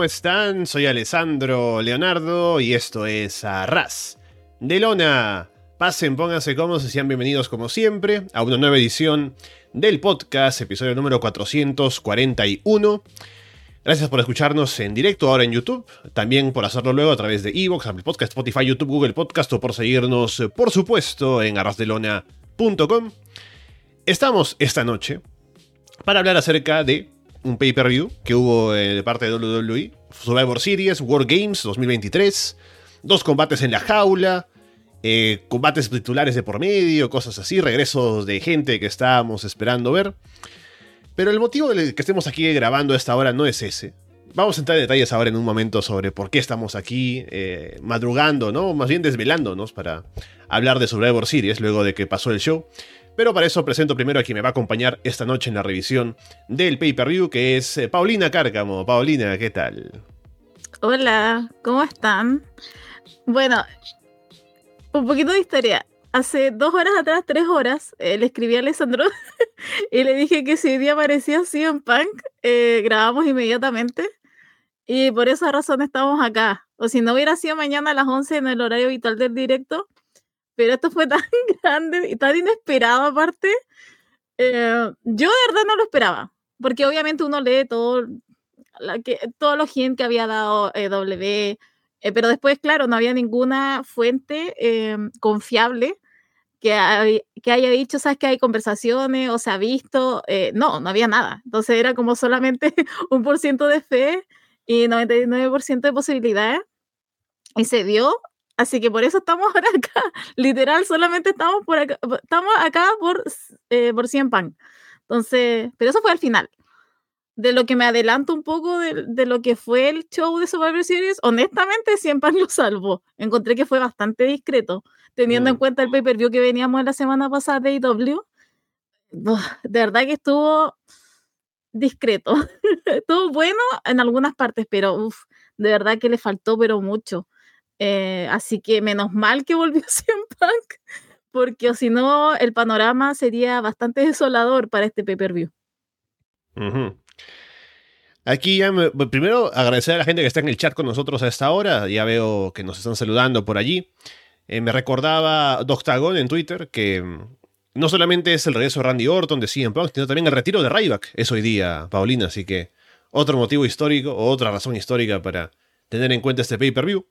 ¿cómo están? Soy Alessandro Leonardo y esto es Arras de Lona. Pasen, pónganse cómodos y sean bienvenidos como siempre a una nueva edición del podcast, episodio número 441. Gracias por escucharnos en directo ahora en YouTube, también por hacerlo luego a través de Evox, Apple Podcast, Spotify, YouTube, Google Podcast o por seguirnos, por supuesto, en arrasdelona.com. Estamos esta noche para hablar acerca de un pay-per-view que hubo de parte de WWE, Survivor Series, War Games 2023, dos combates en la jaula, eh, combates titulares de por medio, cosas así, regresos de gente que estábamos esperando ver. Pero el motivo de que estemos aquí grabando a esta hora no es ese. Vamos a entrar en detalles ahora en un momento sobre por qué estamos aquí eh, madrugando, ¿no? Más bien desvelándonos para hablar de Survivor Series luego de que pasó el show. Pero para eso presento primero a quien me va a acompañar esta noche en la revisión del pay-per-view, que es eh, Paulina Cárcamo. Paulina, ¿qué tal? Hola, ¿cómo están? Bueno, un poquito de historia. Hace dos horas atrás, tres horas, eh, le escribí a Alessandro y le dije que si hoy día aparecía en Punk, eh, grabamos inmediatamente. Y por esa razón estamos acá. O si no hubiera sido mañana a las 11 en el horario habitual del directo, pero esto fue tan grande y tan inesperado aparte. Eh, yo de verdad no lo esperaba, porque obviamente uno lee todo, la que, todos los que había dado W, eh, pero después, claro, no había ninguna fuente eh, confiable que, que, haya dicho, sabes que hay conversaciones o se ha visto. Eh, no, no había nada. Entonces era como solamente un por ciento de fe y 99% de posibilidades. Y se dio. Así que por eso estamos ahora acá. Literal, solamente estamos por acá, estamos acá por, por 100 pan. Entonces, pero eso fue al final de lo que me adelanto un poco de, lo que fue el show de Survivor Series, honestamente siempre lo salvo. Encontré que fue bastante discreto, teniendo en mm. cuenta el pay-per-view que veníamos la semana pasada de IW. De verdad que estuvo discreto. estuvo bueno en algunas partes, pero de verdad que le faltó, pero mucho. Eh, así que menos mal que volvió CM Punk, porque si no, el panorama sería bastante desolador para este pay-per-view. Aquí ya primero agradecer a la gente que está en el chat con nosotros a esta hora. Ya veo que nos están saludando por allí. Eh, me recordaba Doctagon en Twitter que mm, no solamente es el regreso de Randy Orton de CM Punk, sino también el retiro de Ryback es hoy día, Paulina. Así que otro motivo histórico o otra razón histórica para tener en cuenta este pay-per-view.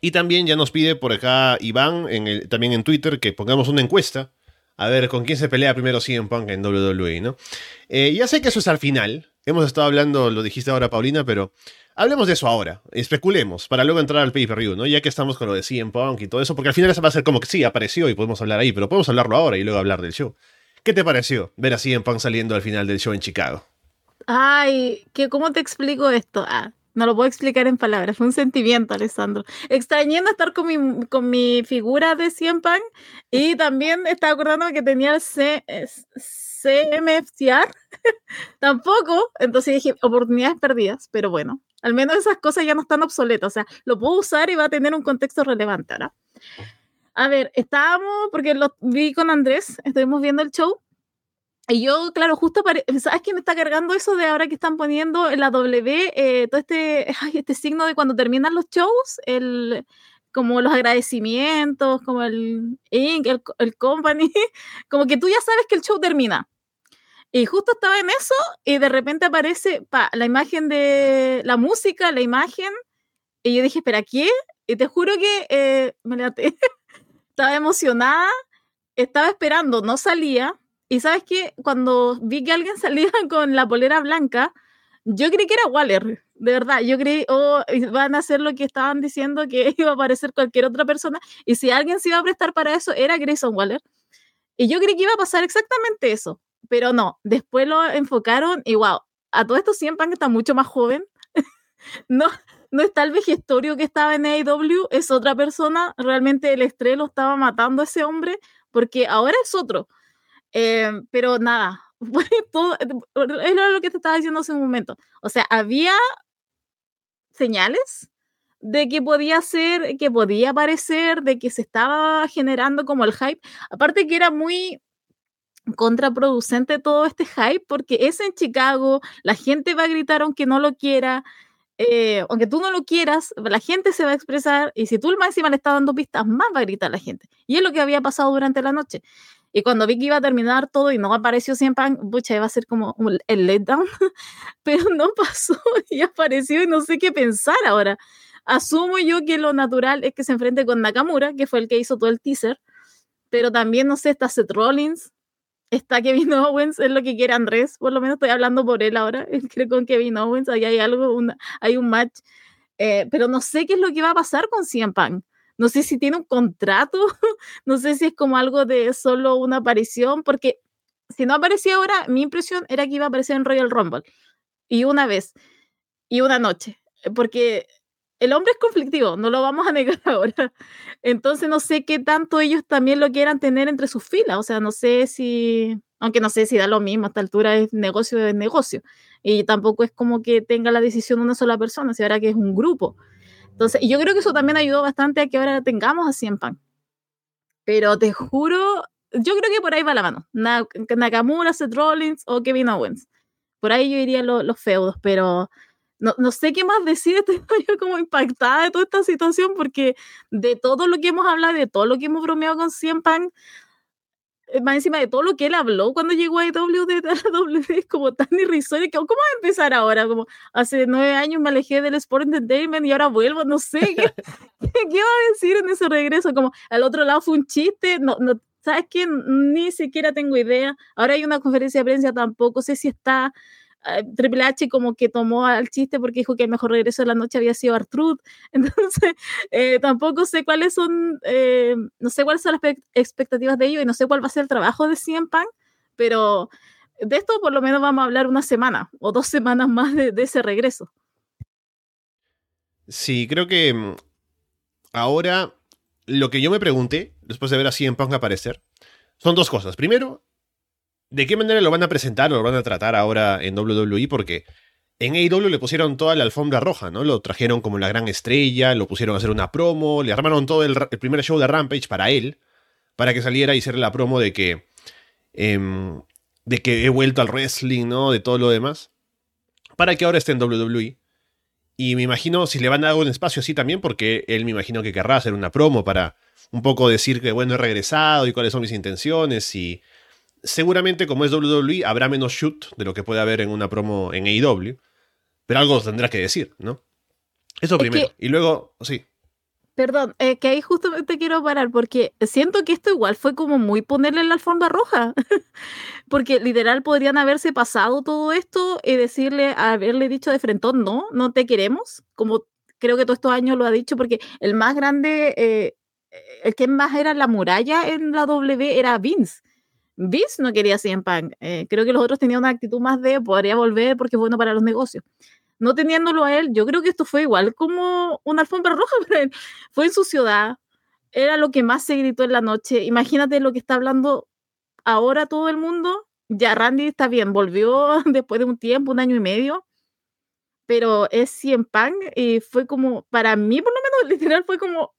Y también ya nos pide por acá Iván, también en Twitter, que pongamos una encuesta. A ver con quién se pelea primero CM Punk en WWE, ¿no? Eh, ya sé que eso es al final, Hemos estado hablando, lo dijiste ahora, Paulina, pero hablemos de eso ahora. Especulemos para luego entrar al pay-per-view, ¿no? Ya que estamos con lo de CM Punk y todo eso, porque al final eso va a ser como que sí, apareció y podemos hablar ahí, pero podemos hablarlo ahora y luego hablar del show. ¿Qué te pareció ver a CM Punk saliendo al final del show en Chicago? Ay, ¿qué, ¿cómo te explico esto? Ah, no lo puedo explicar en palabras, fue un sentimiento, Alessandro. Extrañando estar con mi, con mi figura de CM Punk y también estaba acordándome que tenía el C, CMFCR, tampoco. Entonces dije, oportunidades perdidas, pero bueno, al menos esas cosas ya no están obsoletas. O sea, lo puedo usar y va a tener un contexto relevante ahora. A ver, estábamos, porque lo vi con Andrés, estuvimos viendo el show. Y yo, claro, justo, ¿sabes quién me está cargando eso de ahora que están poniendo en la W, eh, todo este, este signo de cuando terminan los shows, el, como los agradecimientos, como el Inc., el, el, Company, como que tú ya sabes que el show termina. Y justo estaba en eso y de repente aparece pa, la imagen de la música, la imagen. Y yo dije, ¿espera qué? Y te juro que eh, me estaba emocionada, estaba esperando, no salía. Y sabes que cuando vi que alguien salía con la polera blanca, yo creí que era Waller, de verdad. Yo creí, oh, van a hacer lo que estaban diciendo, que iba a aparecer cualquier otra persona. Y si alguien se iba a prestar para eso, era Grayson Waller. Y yo creí que iba a pasar exactamente eso pero no, después lo enfocaron y wow, a todo esto siempre está mucho más joven. no, no está el vejestorio que estaba en AEW, es otra persona. Realmente el estrés lo estaba matando a ese hombre porque ahora es otro. Eh, pero nada, todo, lo que te estaba diciendo hace un momento. O sea, había señales de que podía ser, que podía aparecer, de que se estaba generando como el hype. Aparte que era muy contraproducente todo este hype porque es en Chicago, la gente va a gritar aunque no lo quiera, eh, aunque tú no lo quieras, la gente se va a expresar y si tú máximo le estás dando pistas, más va a gritar la gente. Y es lo que había pasado durante la noche. Y cuando vi que iba a terminar todo y no apareció siempre, pucha, iba a ser como el letdown, pero no pasó y apareció y no sé qué pensar ahora. Asumo yo que lo natural es que se enfrente con Nakamura, que fue el que hizo todo el teaser, pero también, no sé, está Seth Rollins, está Kevin Owens, es lo que quiere Andrés, por lo menos estoy hablando por él ahora, creo con Kevin Owens, ahí hay algo, hay un match, eh, pero no sé qué es lo que va a pasar con CM Punk. No sé si tiene un contrato, no sé si es como algo de solo una aparición, porque si no aparecía ahora, mi impresión era que iba a aparecer en Royal Rumble. Y una vez, y una noche, porque el hombre es conflictivo, no lo vamos a negar ahora. Entonces no sé qué tanto ellos también lo quieran tener entre sus filas. O sea, no sé si, aunque no sé si da lo mismo, a esta altura es negocio de negocio. Y tampoco es como que tenga la decisión una sola persona, si ahora que es un grupo. Entonces, yo creo que eso también ayudó bastante a que ahora tengamos a Cien Pan. Pero te juro, yo creo que por ahí va la mano. Nakamura, Seth Rollins o Kevin Owens. Por ahí yo iría los feudos, pero no, no, sé qué más decir, estoy como impactada de toda esta situación porque de todo lo que hemos hablado, de todo lo que hemos bromeado con Cien Pan, más encima de todo lo que él habló cuando llegó a W de W es como tan irrisorio que ¿cómo va a empezar ahora? Como hace nueve años me alejé del Sport Entertainment y ahora vuelvo, no sé qué, qué, va a decir en ese regreso, como al otro lado fue un chiste, no, no, ¿sabes qué? Ni siquiera tengo idea, ahora hay una conferencia de prensa, tampoco sé si está eh, Triple H como que tomó al chiste porque dijo que el mejor regreso de la noche había sido Artruth. Entonces, eh, tampoco sé cuáles son, eh, no sé cuáles son las expectativas de ellos y no sé cuál va a ser el trabajo de CM Punk, pero de esto por lo menos vamos a hablar una semana o dos semanas más de, de ese regreso. Sí, creo que mm, ahora lo que yo me pregunté, después de ver a CM Punk aparecer, son dos cosas. Primero, ¿De qué manera lo van a presentar o lo van a tratar ahora en WWE? Porque en AEW le pusieron toda la alfombra roja, ¿no? Lo trajeron como la gran estrella, lo pusieron a hacer una promo, le armaron todo el, primer show de Rampage para él, para que saliera y hiciera la promo de que. Em, de que he vuelto al wrestling, ¿no? De todo lo demás. Para que ahora esté en WWE. Y me imagino si le van a dar un espacio así también, porque él me imagino que querrá hacer una promo para un poco decir que, bueno, he regresado y cuáles son mis intenciones y seguramente como es WWE habrá menos shoot de lo que puede haber en una promo en AEW, pero algo tendrá que decir, ¿no? Eso primero. y luego, sí. Perdón, eh, que ahí justamente quiero parar porque siento que esto igual fue como muy ponerle la alfombra roja, porque literal podrían haberse pasado todo esto y decirle, haberle dicho de frente, no, no te queremos, como creo que todos estos años lo ha dicho, porque el más grande, eh, el que más era la muralla en la W era Vince. Vince no quería CM Punk. Eh, creo que los otros tenían una actitud más de podría volver porque es bueno para los negocios. No teniéndolo a él, yo creo que esto fue igual como una alfombra roja para él. Fue en su ciudad, era lo que más se gritó en la noche. Imagínate lo que está hablando ahora todo el mundo. Ya Randy está bien, volvió después de un tiempo, un año y medio, pero es CM Punk y fue como, para mí por lo menos literal fue como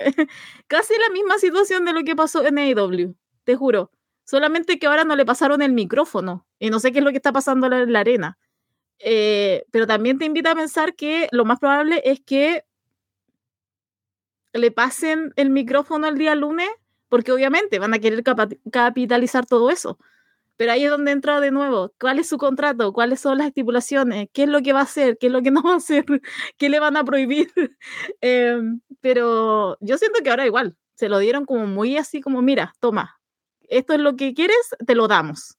casi la misma situación de lo que pasó en AEW, te juro Solamente que ahora no le pasaron el micrófono y no sé qué es lo que está pasando en la arena. Eh, pero también te invita a pensar que lo más probable es que le pasen el micrófono el día lunes, porque obviamente van a querer capitalizar todo eso. Pero ahí es donde entra de nuevo, ¿cuál es su contrato? ¿Cuáles son las estipulaciones? ¿Qué es lo que va a hacer? ¿Qué es lo que no va a hacer? ¿Qué le van a prohibir? Em, pero yo siento que ahora igual, se lo dieron como muy así como, mira, toma, esto es lo que quieres, te lo damos.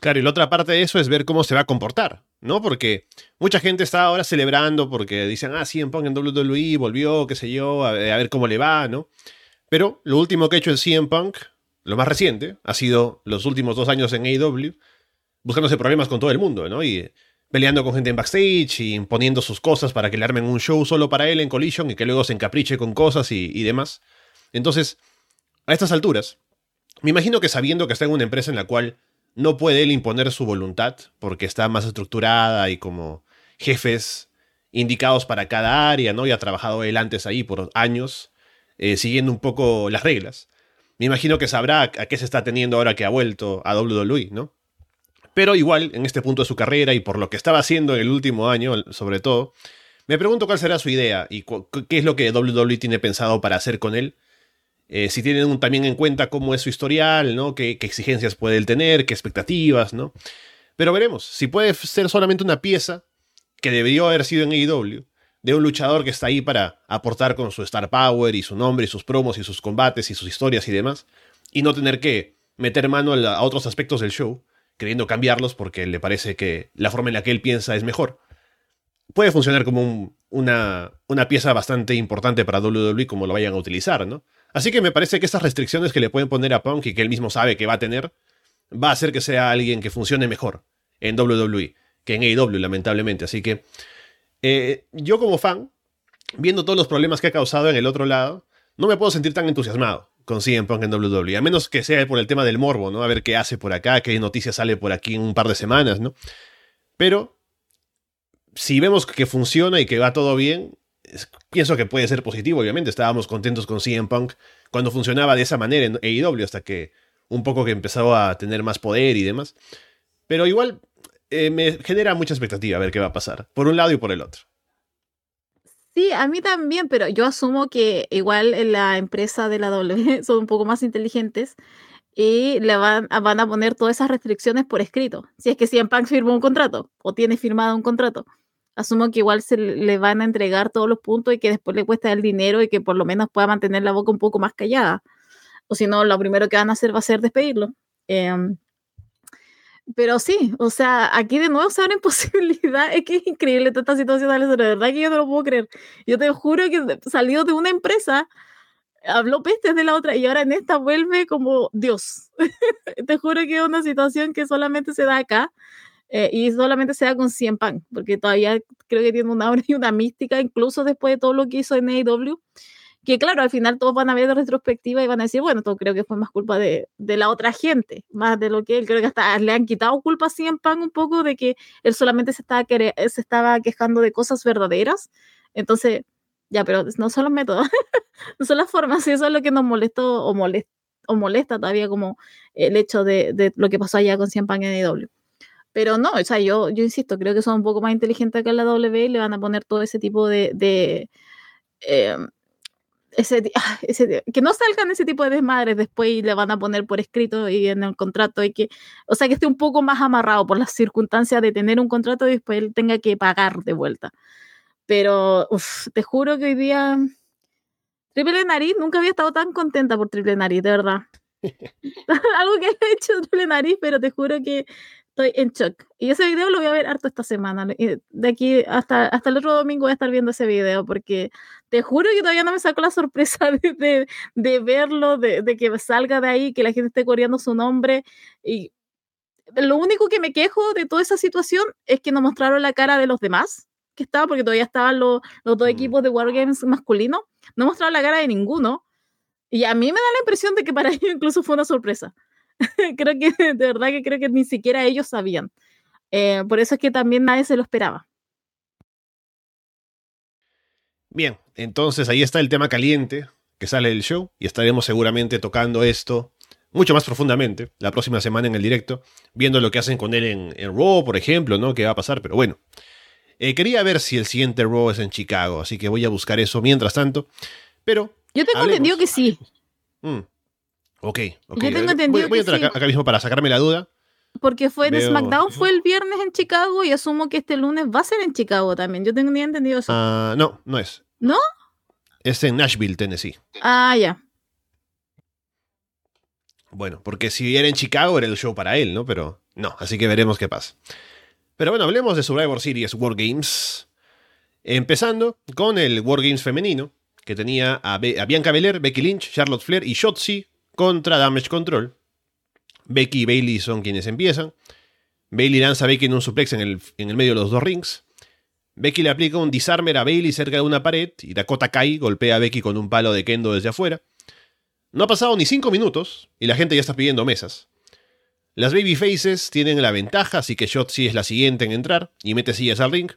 Claro, y la otra parte de eso es ver cómo se va a comportar, ¿no? Porque mucha gente está ahora celebrando porque dicen, ah, sí, en Punk en WWE volvió, qué sé yo, a, ver cómo le va, ¿no? Pero lo último que ha hecho en CM Punk, lo más reciente, ha sido los últimos dos años en AEW, buscándose problemas con todo el mundo, ¿no? Y peleando con gente en backstage y imponiendo sus cosas para que le armen un show solo para él en Collision y que luego se encapriche con cosas y demás. Entonces, a estas alturas, me imagino que sabiendo que está en una empresa en la cual no puede él imponer su voluntad, porque está más estructurada y como jefes indicados para cada área, ¿no? Y ha trabajado él antes ahí por años, eh, siguiendo un poco las reglas. me imagino que sabrá a qué se está teniendo ahora que ha vuelto a WWE, ¿no? Pero igual, en este punto de su carrera y por lo que estaba haciendo en el último año, sobre todo, me pregunto cuál será su idea y qué es lo que WWE tiene pensado para hacer con él. Eh, si tienen también en cuenta cómo es su historial, ¿no? Qué, qué, exigencias puede él tener, qué expectativas, ¿no? Pero veremos, si puede ser solamente una pieza que debió haber sido en AEW, de un luchador que está ahí para aportar con su star power y su nombre y sus promos y sus combates y sus historias y demás, y no tener que meter mano a, otros aspectos del show, queriendo cambiarlos porque le parece que la forma en la que él piensa es mejor. Puede funcionar como una, una pieza bastante importante para WWE como lo vayan a utilizar, ¿no? Así que me parece que estas restricciones que le pueden poner a Punk y que él mismo sabe que va a tener, va a hacer que sea alguien que funcione mejor en WWE que en AEW, lamentablemente. Así que eh, yo como fan, viendo todos los problemas que ha causado en el otro lado, no me puedo sentir tan entusiasmado con CM Punk en WWE, a menos que sea por el tema del morbo, ¿no? A ver qué hace por acá, qué noticias sale por aquí en un par de semanas, ¿no? Pero si vemos que funciona y que va todo bien, pienso que puede ser positivo, obviamente. Estábamos contentos con CM Punk cuando funcionaba de esa manera en AEW, hasta que un poco que empezó a tener más poder y demás. Pero igual eh, me genera mucha expectativa a ver qué va a pasar, por un lado y por el otro. Sí, a mí también, pero yo asumo que igual la empresa de la W son un poco más inteligentes y le van, van a poner todas esas restricciones por escrito. Si es que CM Punk firmó un contrato o tiene firmado un contrato, asumo que igual se le van a entregar todos los puntos y que después le cuesta el dinero y que por lo menos pueda mantener la boca un poco más callada. O si no, lo primero que van a hacer va a ser despedirlo. Em, pero sí, o sea, aquí de nuevo se abren posibilidades. Es que es increíble toda esta situación, de verdad que yo no lo puedo creer. Yo te juro que salió de una empresa, habló pestes de la otra y ahora en esta vuelve como Dios. te juro que es una situación que solamente se da acá eh, y solamente se da con 100 pan, porque todavía creo que tiene una aura y una mística, incluso después de todo lo que hizo en AEW que claro, al final todos van a ver de retrospectiva y van a decir, bueno, todo creo que fue más culpa de, de, la otra gente, más de lo que él, creo que hasta le han quitado culpa así en pan un poco de que él solamente se estaba, se estaba quejando de cosas verdaderas, entonces, ya, pero no son los métodos, no son las formas, y eso es lo que nos molestó o molesta, o molesta todavía como el hecho de, de lo que pasó allá con Cien Pan en EW. Pero no, o sea, yo, yo insisto, creo que son un poco más inteligentes que la W y le van a poner todo ese tipo de, de eh, ese, que no salgan ese tipo de desmadres después y le van a poner por escrito y en el contrato y que, o sea, que esté un poco más amarrado por las circunstancias de tener un contrato y después él tenga que pagar de vuelta. Pero te juro que hoy día Triple Nariz nunca había estado tan contenta por Triple Nariz, de verdad. Algo que he hecho Triple Nariz, pero te juro que estoy en shock. Y ese video lo voy a ver harto esta semana. De aquí hasta, hasta el otro domingo voy a estar viendo ese video porque te juro que todavía no me saco la sorpresa de, de, verlo, de, de, que salga de ahí, que la gente esté coreando su nombre. Y lo único que me quejo de toda esa situación es que no mostraron la cara de los demás que estaba, porque todavía estaban los, los dos mm. equipos de Wargames masculinos. No mostraron la cara de ninguno. Y a mí me da la impresión de que para ellos incluso fue una sorpresa. creo que, de verdad que creo que ni siquiera ellos sabían. Eh, por eso es que también nadie se lo esperaba. Bien, entonces ahí está el tema caliente que sale del show y estaremos seguramente tocando esto mucho más profundamente la próxima semana en el directo, viendo lo que hacen con él en, en Raw, por ejemplo, ¿no? ¿Qué va a pasar? Pero bueno, eh, quería ver si el siguiente Raw es en Chicago, así que voy a buscar eso mientras tanto. Pero. Yo tengo entendido que sí. Mm. Ok, ok. Yo tengo entendido voy, a entrar acá, mismo para sacarme la duda. Porque fue de SmackDown fue el viernes en Chicago y asumo que este lunes va a ser en Chicago también. Yo tengo ni entendido eso. Ah, no, no es. ¿No? Es en Nashville, Tennessee. Ah, ya. Bueno, porque si era en Chicago era el show para él, ¿no? Pero no, así que veremos qué pasa. Pero bueno, hablemos de Survivor Series War Games. Empezando con el War Games femenino, que tenía a, a Bianca Belair, Becky Lynch, Charlotte Flair y Shotzi contra Damage Control. Becky y Bailey son quienes empiezan. Bailey lanza a Becky en un suplex en el, en el medio de los dos rings. Becky le aplica un disarmer a Bailey cerca de una pared y Dakota Kai golpea a Becky con un palo de kendo desde afuera. No ha pasado ni 5 minutos y la gente ya está pidiendo mesas. Las babyfaces tienen la ventaja, así que Shotzi es la siguiente en entrar y mete sillas al ring.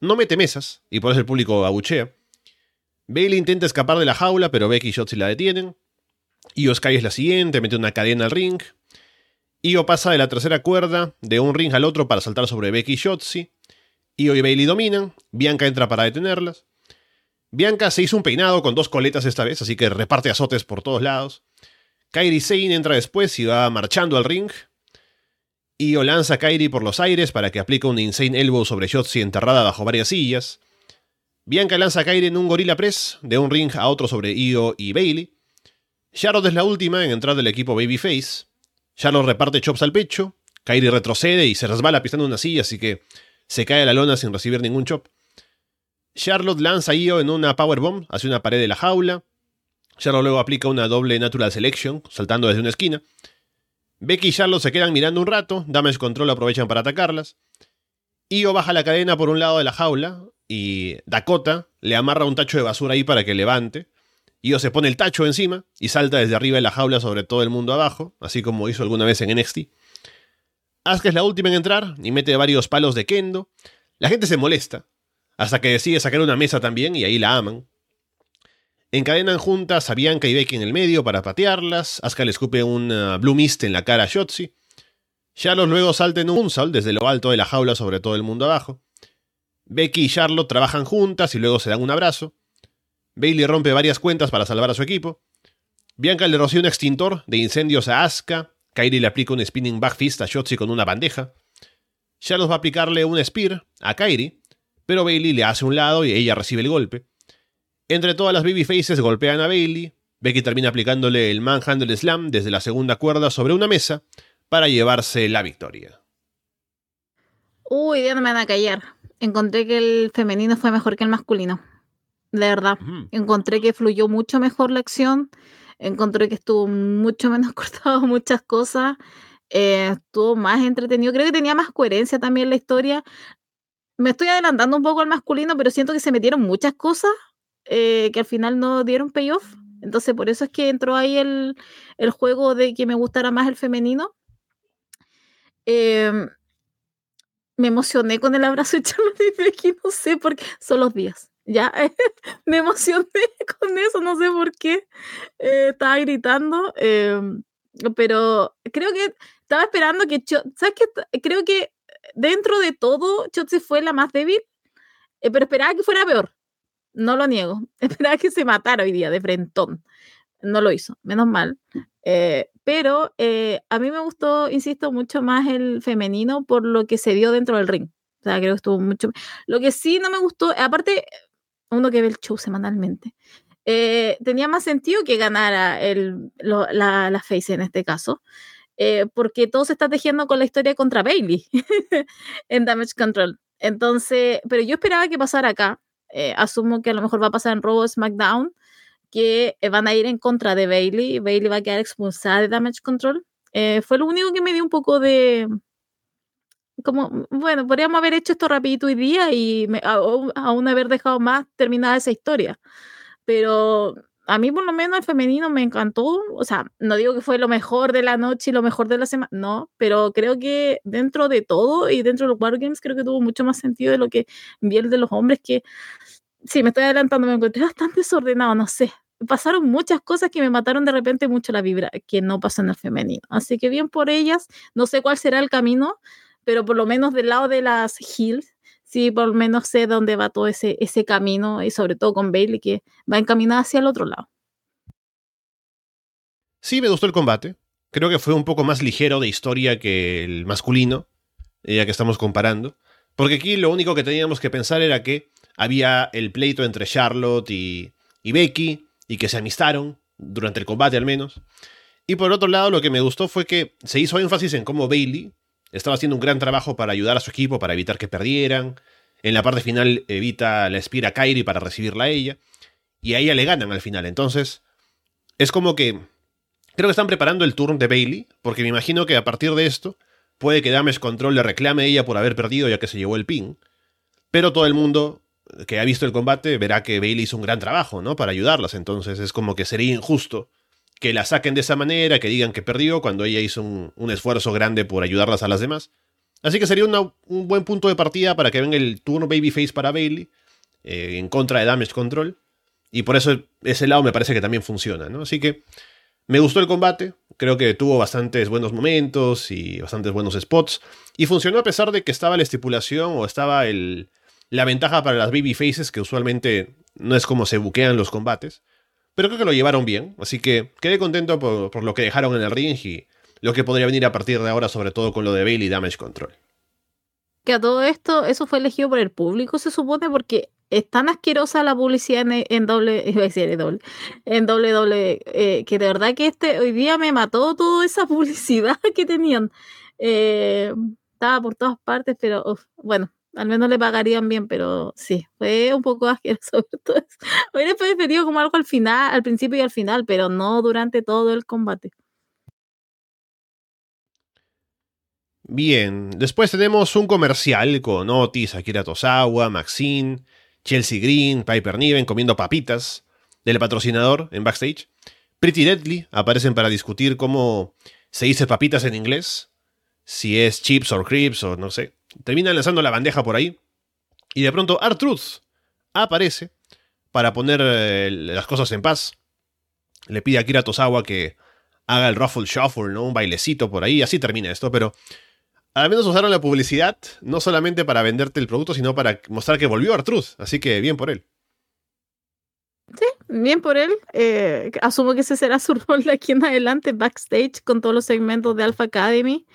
No mete mesas y por eso el público abuchea. Bailey intenta escapar de la jaula, pero Becky y Shotzi la detienen. Io Sky es la siguiente, mete una cadena al ring. Io pasa de la tercera cuerda de un ring al otro para saltar sobre Becky y Shotzi. Io y Bailey dominan, Bianca entra para detenerlas. Bianca se hizo un peinado con dos coletas esta vez, así que reparte azotes por todos lados. Kairi Sane entra después y va marchando al ring. Io lanza a Kairi por los aires para que aplique un Insane Elbow sobre Shotzi enterrada bajo varias sillas. Bianca lanza a Kairi en un Gorilla Press de un ring a otro sobre Io y Bailey. Charlotte es la última en entrar del equipo Babyface. Charlotte reparte chops al pecho. Kairi retrocede y se resbala pisando una silla, así que se cae a la lona sin recibir ningún chop. Charlotte lanza a Io en una powerbomb hacia una pared de la jaula. Charlotte luego aplica una doble natural selection, saltando desde una esquina. Becky y Charlotte se quedan mirando un rato, Damage Control aprovechan para atacarlas. Io baja la cadena por un lado de la jaula y Dakota le amarra un tacho de basura ahí para que levante. Io se pone el tacho encima y salta desde arriba de la jaula sobre todo el mundo abajo, así como hizo alguna vez en NXT. Asuka es la última en entrar y mete varios palos de kendo. La gente se molesta, hasta que decide sacar una mesa también y ahí la aman. Encadenan juntas a Bianca y Becky en el medio para patearlas. Asuka le escupe un Blue Mist en la cara a Shotzi. Charlotte luego salta en un sol desde lo alto de la jaula sobre todo el mundo abajo. Becky y Charlotte trabajan juntas y luego se dan un abrazo. Bailey rompe varias cuentas para salvar a su equipo. Bianca le rocía un extintor de incendios a Asuka. Kairi le aplica un spinning back fist a Shotzi con una bandeja. Charlotte va a aplicarle un spear a Kairi, pero Bailey le hace un lado y ella recibe el golpe. Entre todas las babyfaces golpean a Bailey. Becky termina aplicándole el manhandle slam desde la segunda cuerda sobre una mesa para llevarse la victoria. Uy, ya no me van a callar. Encontré que el femenino fue mejor que el masculino. De verdad. Encontré que fluyó mucho mejor la acción. Encontré que estuvo mucho menos cortado muchas cosas. eh, estuvo más entretenido. Creo que tenía más coherencia también la historia. Me estoy adelantando un poco al masculino, pero siento que se metieron muchas cosas eh, que al final no dieron payoff. Entonces, por eso es que entró ahí el, el juego de que me gustara más el femenino. Em, me emocioné con el abrazo de Charlotte y no sé por qué, son los días, ya, me emocioné con eso, no sé por qué, Eh, estaba gritando, em, pero creo que estaba esperando que, Cho- ¿sabes qué? Creo que dentro de todo, Chotzi fue la más débil, eh, pero esperaba que fuera peor, no lo niego, esperaba que se matara hoy día de frentón, no lo hizo, menos mal. Eh, pero eh, a mí me gustó, insisto, mucho más el femenino por lo que se dio dentro del ring. O sea, creo que estuvo mucho. Lo que sí no me gustó, aparte, uno que ve el show semanalmente, eh, tenía más sentido que ganara el, lo- la, la Face en este caso, eh, porque todo se está tejiendo con la historia contra Bailey en Damage Control. Entonces, pero yo esperaba que pasara acá. Eh, asumo que a lo mejor va a pasar en Raw SmackDown que eh, van a ir en contra de Bailey. Bailey va a quedar expulsada de Damage Control. Eh, fue lo único que me dio un poco de. Como, bueno, podríamos haber hecho esto rapidito hoy día y me- aún, haber dejado más terminada esa historia. Pero a mí, por lo menos, el femenino me encantó. O sea, no digo que fue lo mejor de la noche y lo mejor de la semana, no, pero creo que dentro de todo y dentro de los Wargames, creo que tuvo mucho más sentido de lo que vi el de los hombres, que sí, me estoy adelantando, me encontré bastante desordenado, no sé. Pasaron muchas cosas que me mataron de repente mucho la vibra, que no pasó en el femenino. Así que bien por ellas, no sé cuál será el camino, pero por lo menos del lado de las Hills, sí, por lo menos sé dónde va todo ese, ese camino, y sobre todo con Bailey, que va encaminada hacia el otro lado. Sí, me gustó el combate. Creo que fue un poco más ligero de historia que el masculino, eh, ya que estamos comparando. Porque aquí lo único que teníamos que pensar era que había el pleito entre Charlotte y, y Becky, y que se amistaron, durante el combate al menos. Y por otro lado, lo que me gustó fue que se hizo énfasis en cómo Bailey estaba haciendo un gran trabajo para ayudar a su equipo, para evitar que perdieran. En la parte final evita la espira a Kairi para recibirla a ella. Y a ella le ganan al final. Entonces, es como que Creo que están preparando el turn de Bailey, porque me imagino que a partir de esto puede que Damage Control le reclame a ella por haber perdido ya que se llevó el pin. Pero todo el mundo que ha visto el combate verá que Bailey hizo un gran trabajo, ¿no? Para ayudarlas. Entonces es como que sería injusto que la saquen de esa manera, que digan que perdió cuando ella hizo un, esfuerzo grande por ayudarlas a las demás. Así que sería un buen punto de partida para que venga el turno Babyface para Bailey eh, en contra de Damage Control. Y por eso ese lado me parece que también funciona, ¿no? Así que Me gustó el combate, creo que tuvo bastantes buenos momentos y bastantes buenos spots, y funcionó a pesar de que estaba la estipulación o estaba el, la ventaja para las baby faces, que usualmente no es como se buquean los combates, pero creo que lo llevaron bien, así que quedé contento por, lo que dejaron en el ring y lo que podría venir a partir de ahora, sobre todo con lo de Bailey Damage Control. Que a todo esto, eso fue elegido por el público, se supone, porque es tan asquerosa la publicidad en, en doble, iba a decir en doble, eh, que de verdad que este hoy día me mató toda esa publicidad que tenían. Eh, estaba por todas partes, pero uf, bueno, al menos le pagarían bien, pero sí, fue un poco asqueroso todo eso. Hubiera preferido como algo al final, al principio y al final, pero no durante todo el combate. Bien, después tenemos un comercial con Otis, Akira Tosawa, Maxine, Chelsea Green, Piper Niven comiendo papitas del patrocinador en backstage. Pretty Deadly aparecen para discutir cómo se dice papitas en inglés, si es chips o crips o no sé. Terminan lanzando la bandeja por ahí. Y de pronto R-Truth aparece para poner eh, las cosas en paz. Le pide a Akira Tosawa que haga el ruffle shuffle, ¿no? Un bailecito por ahí. Así termina esto, pero al menos usaron la publicidad no solamente para venderte el producto, sino para mostrar que volvió Artruz. Así que bien por él. Sí, bien por él. Eh, asumo que ese será su rol de aquí en adelante, backstage, con todos los segmentos de Alpha Academy.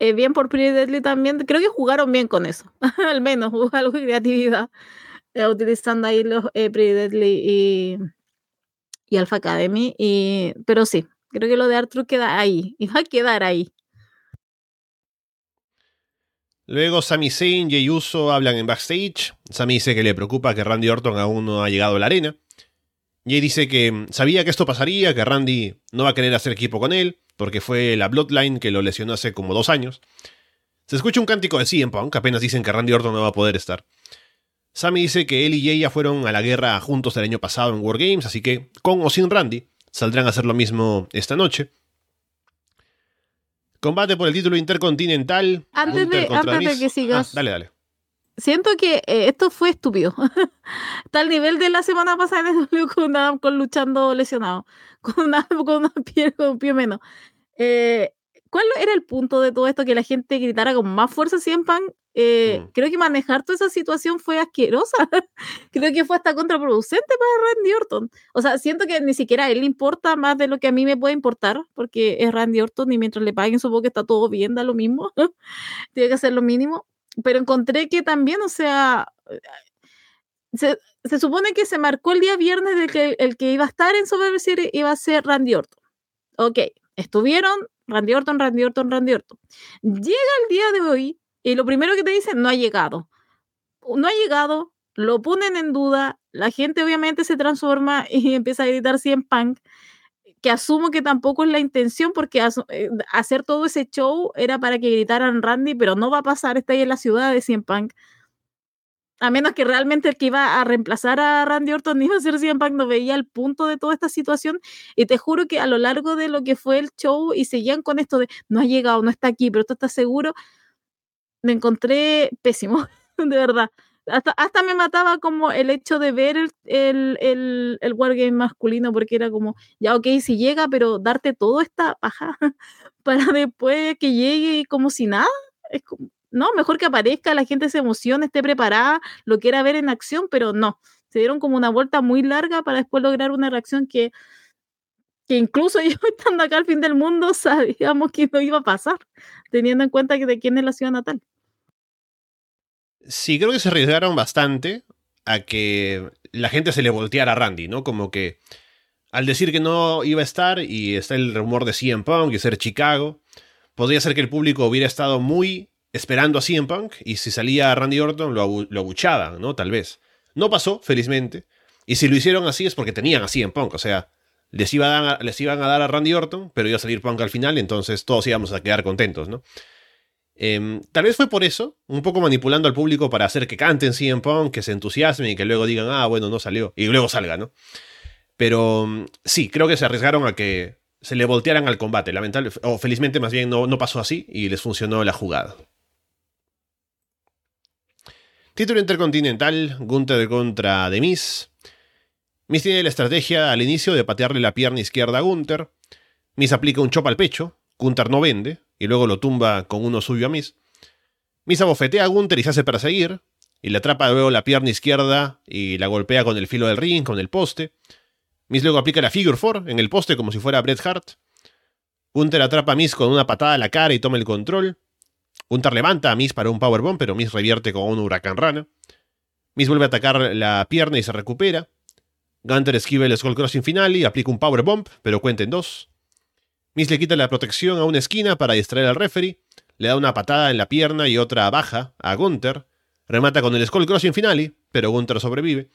Eh, bien por Pretty Deadly también. Creo que jugaron bien con eso. Al menos hubo algo de creatividad. Eh, utilizando ahí los Pretty Deadly y, y Alpha Academy. Y, pero sí, creo que lo de Arthur queda ahí. Y va a quedar ahí. Luego Sami Zayn y Uso hablan en backstage. Sami dice que le preocupa que Randy Orton aún no ha llegado a la arena. Jay dice que sabía que esto pasaría, que Randy no va a querer hacer equipo con él, porque fue la Bloodline que lo lesionó hace como dos años. Se escucha un cántico de CM Punk, apenas dicen que Randy Orton no va a poder estar. Sami dice que él y Jay ya fueron a la guerra juntos el año pasado en War Games, así que con o sin Randy saldrán a hacer lo mismo esta noche. Combate por el título intercontinental. Antes, de, antes de, que sigas. Ah, dale, dale. Siento que eh, esto fue estúpido. Está al nivel de la semana pasada en el con Adam con luchando lesionado. Con una, con una pie, con un pie menos. Eh, ¿Cuál era el punto de todo esto? Que la gente gritara con más fuerza siempre. Eh, mm. Creo que manejar toda esa situación fue asquerosa. creo que fue hasta contraproducente para Randy Orton. O sea, siento que ni siquiera a él le importa más de lo que a mí me puede importar, porque es Randy Orton y mientras le paguen supongo que está todo bien, da lo mismo. Tiene que hacer lo mínimo. Pero encontré que también, o sea, se, se, supone que se marcó el día viernes de que el que iba a estar en Survivor Series iba a ser Randy Orton. Ok, estuvieron Randy Orton, Randy Orton, Randy Orton. Llega el día de hoy y lo primero que te dicen, no ha llegado. No ha llegado, lo ponen en duda, la gente obviamente se transforma y empieza a gritar 100 punk, que asumo que tampoco es la intención porque eh, hacer todo ese show era para que gritaran Randy, pero no va a pasar, está en la ciudad de 100 punk a menos que realmente el que iba a reemplazar a Randy Orton iba a ser CM Punk, no veía el punto de toda esta situación. Y te juro que a lo largo de lo que fue el show y seguían con esto de no ha llegado, no está aquí, pero tú estás seguro, me encontré pésimo, de verdad. Hasta, hasta me mataba como el hecho de ver el, el, el, el Wargame masculino, porque era como, ya ok, si llega, pero darte todo esta paja para después que llegue como si nada. Es como, no, mejor que aparezca, la gente se emocione, esté preparada, lo quiera ver en acción, pero no. Se dieron como una vuelta muy larga para después lograr una reacción que, que incluso yo estando acá al fin del mundo sabíamos que no iba a pasar, teniendo en cuenta que de quién es la ciudad natal. Sí, creo que se arriesgaron bastante a que la gente se le volteara a Randy, ¿no? Como que al decir que no iba a estar y está el rumor de CM Punk y ser Chicago, podría ser que el público hubiera estado muy esperando a CM Punk y si salía Randy Orton lo, lo abuchaban, ¿no? Tal vez. No pasó, felizmente. Y si lo hicieron así es porque tenían a CM Punk, o sea, les, iba les iban a dar a Randy Orton, pero iba a salir Punk al final, entonces todos íbamos a quedar contentos, ¿no? Eh, tal vez fue por eso, un poco manipulando al público para hacer que canten CM Punk, que se entusiasmen y que luego digan, ah, bueno, no salió, y luego salga, ¿no? Pero mm, sí, creo que se arriesgaron a que se le voltearan al combate. Lamentable, o felizmente más bien no, no pasó así y les funcionó la jugada. Título intercontinental, Gunther contra The Miz. Miz tiene la estrategia al inicio de patearle la pierna izquierda a Gunther. Miss aplica un chop al pecho, Gunther no vende, y luego lo tumba con uno suyo a Miss. Miss abofetea a Gunther y se hace perseguir, y le atrapa luego la pierna izquierda y la golpea con el filo del ring, con el poste. Miss luego aplica la figure four en el poste como si fuera Bret Hart. Gunther atrapa a Miss con una patada a la cara y toma el control. Gunther levanta a Miss para un powerbomb, pero Miss revierte con un huracán rana. Miss vuelve a atacar la pierna y se recupera. Gunter esquiva el Skull Crossing final y aplica un powerbomb, pero cuenta en dos. Miss le quita la protección a una esquina para distraer al referee, le da una patada en la pierna y otra baja a Gunther, remata con el Skull Crossing Finale, pero Gunther sobrevive.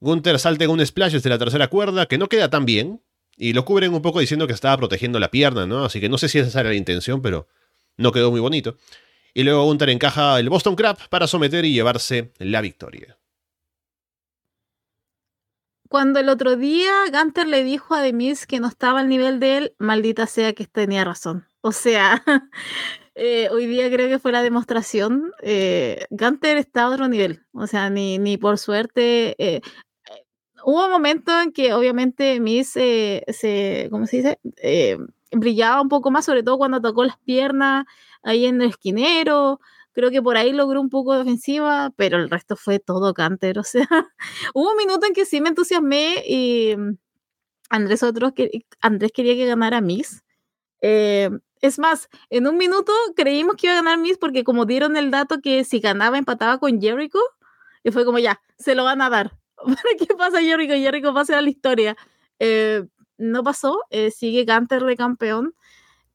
Gunther salta en un splash desde la tercera cuerda que no queda tan bien, y lo cubren un poco diciendo que estaba protegiendo la pierna, ¿no? Así que no sé si esa era la intención, pero no quedó muy bonito. Y luego Gunther encaja el Boston Crab para someter y llevarse la victoria. Cuando el otro día Gunter le dijo a Demis que no estaba al nivel de él, maldita sea que tenía razón. O sea, eh, hoy día creo que fue la demostración. Eh, Gunter está a otro nivel. O sea, ni, ni por suerte. Eh, hubo un momento en que obviamente Miss se, ¿cómo se dice? Brillaba un poco más, sobre todo cuando tocó las piernas ahí en el esquinero creo que por ahí logró un poco de ofensiva, pero el resto fue todo canter. O sea, hubo un minuto en que sí me entusiasmé y mm, Andrés, otros que, Andrés quería que ganara Miss. Eh, es más, en un minuto creímos que iba a ganar Miss porque como dieron el dato que si ganaba empataba con Jericho, y fue como ya, se lo van a dar. ¿Qué pasa Jericho? Jericho pasa a la historia. Eh, no pasó, eh, sigue Canter de campeón,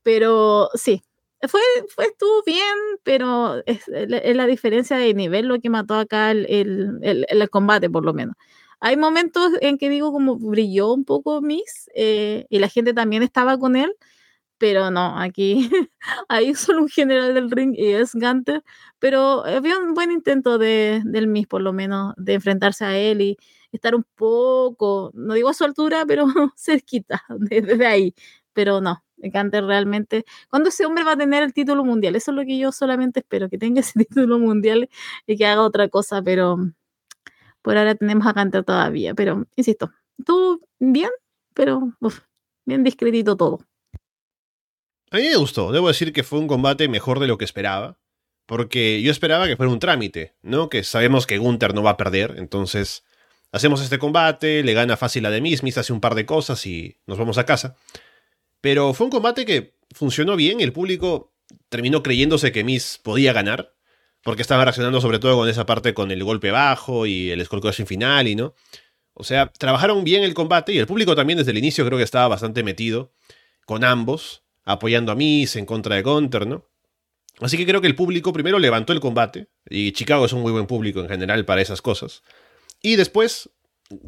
pero sí, fue, fue, estuvo bien, pero es, la diferencia de nivel lo que mató acá el, el, el, combate, por lo menos. Hay momentos en que digo como brilló un poco Miss eh, y la gente también estaba con él, pero no, aquí hay solo un general del ring y es Gunter, pero había un buen intento de, del Miss por lo menos de enfrentarse a él y estar un poco, no digo a su altura, pero cerquita desde ahí, pero no, Canter realmente. ¿Cuándo ese hombre va a tener el título mundial? Eso es lo que yo solamente espero, que tenga ese título mundial y que haga otra cosa, pero por ahora tenemos a Canter todavía. Pero, insisto, todo bien, pero bien discretito todo. A mí me gustó, debo decir que fue un combate mejor de lo que esperaba, porque yo esperaba que fuera un trámite, ¿no? Que sabemos que Gunther no va a perder, entonces hacemos este combate, le gana fácil a Demis, Miss hace un par de cosas y nos vamos a casa. Pero fue un combate que funcionó bien, el público terminó creyéndose que Miss podía ganar, porque estaba reaccionando sobre todo con esa parte con el golpe bajo y el skull final y no. O sea, trabajaron bien el combate y el público también desde el inicio creo que estaba bastante metido con ambos, apoyando a Miss en contra de Gunter, ¿no? Así que creo que el público primero levantó el combate, y Chicago es un muy buen público en general para esas cosas. Y después,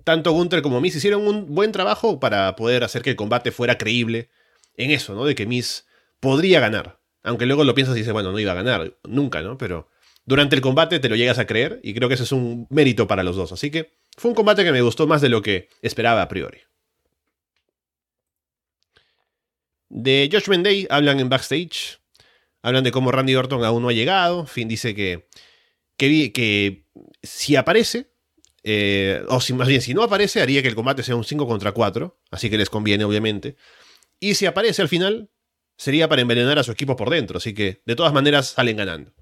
tanto Gunter como Miss hicieron un buen trabajo para poder hacer que el combate fuera creíble en eso, ¿no? De que Miss podría ganar. Aunque luego lo piensas y dices, bueno, no iba a ganar, nunca, ¿no? Pero durante el combate te lo llegas a creer y creo que ese es un mérito para los dos. Así que fue un combate que me gustó más de lo que esperaba a priori. De Josh Day hablan en backstage. Hablan de cómo Randy Orton aún no ha llegado. Finn dice que, que, que si aparece, eh, o si, más bien si no aparece, haría que el combate sea un 5 contra 4. Así que les conviene, obviamente. Y si aparece al final, sería para envenenar a su equipo por dentro. Así que de todas maneras salen ganando.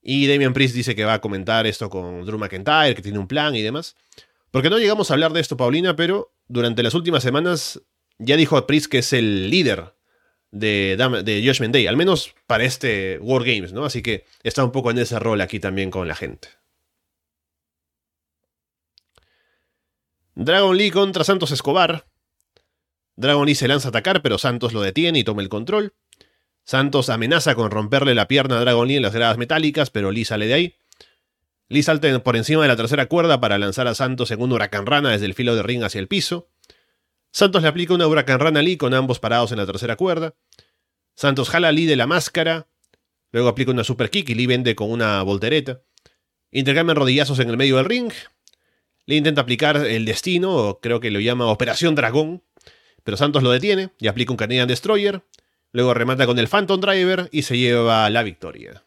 Y Damian Priest dice que va a comentar esto con Drew McIntyre, que tiene un plan y demás. Porque no llegamos a hablar de esto, Paulina, pero durante las últimas semanas ya dijo Priest que es el líder de, de Josh Day, al menos para este War Games, ¿no? Así que está un poco en ese rol aquí también con la gente. Dragon Lee contra Santos Escobar. Dragon Lee se lanza a atacar, pero Santos lo detiene y toma el control. Santos amenaza con romperle la pierna a Dragon Lee en las gradas metálicas, pero Lee sale de ahí. Lee salta por encima de la tercera cuerda para lanzar a Santos en un huracán rana desde el filo de ring hacia el piso. Santos le aplica una huracán rana a Lee con ambos parados en la tercera cuerda. Santos jala a Lee de la máscara. Luego aplica una super kick y Lee vende con una voltereta. Intercambian rodillazos en el medio del ring. Lee intenta aplicar el destino, o creo que lo llama Operación Dragón, pero Santos lo detiene y aplica un Canadian Destroyer. Luego remata con el Phantom Driver y se lleva la victoria.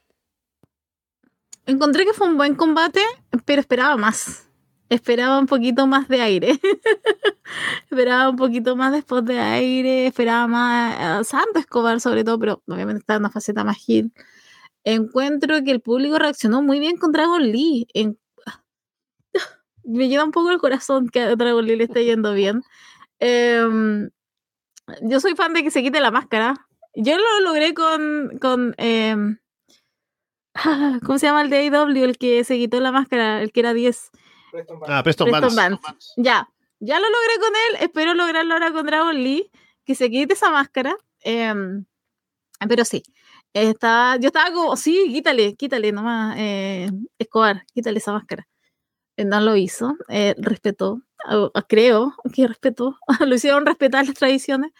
Encontré que fue un buen combate, pero esperaba más. esperaba un poquito más de aire. esperaba un poquito más después de aire, esperaba más a Santo Escobar sobre todo, pero obviamente está en una faceta más Gil. Encuentro que el público reaccionó muy bien con Dragon Lee. Me lleva un poco el corazón que a Dragon Lee le esté yendo bien. Em, yo soy fan de que se quite la máscara. Yo lo logré con, con em, ¿cómo se llama el de AW? El que se quitó la máscara, el que era 10. Ah, Preston, Preston Ya, ya lo logré con él, espero lograrlo ahora con Dragon Lee, que se quite esa máscara. Em, pero sí, estaba, yo estaba como, sí, quítale, quítale nomás, eh, Escobar, quítale esa máscara. Eh, no lo hizo, eh, respetó, creo que respetó, lo hicieron respetar las tradiciones.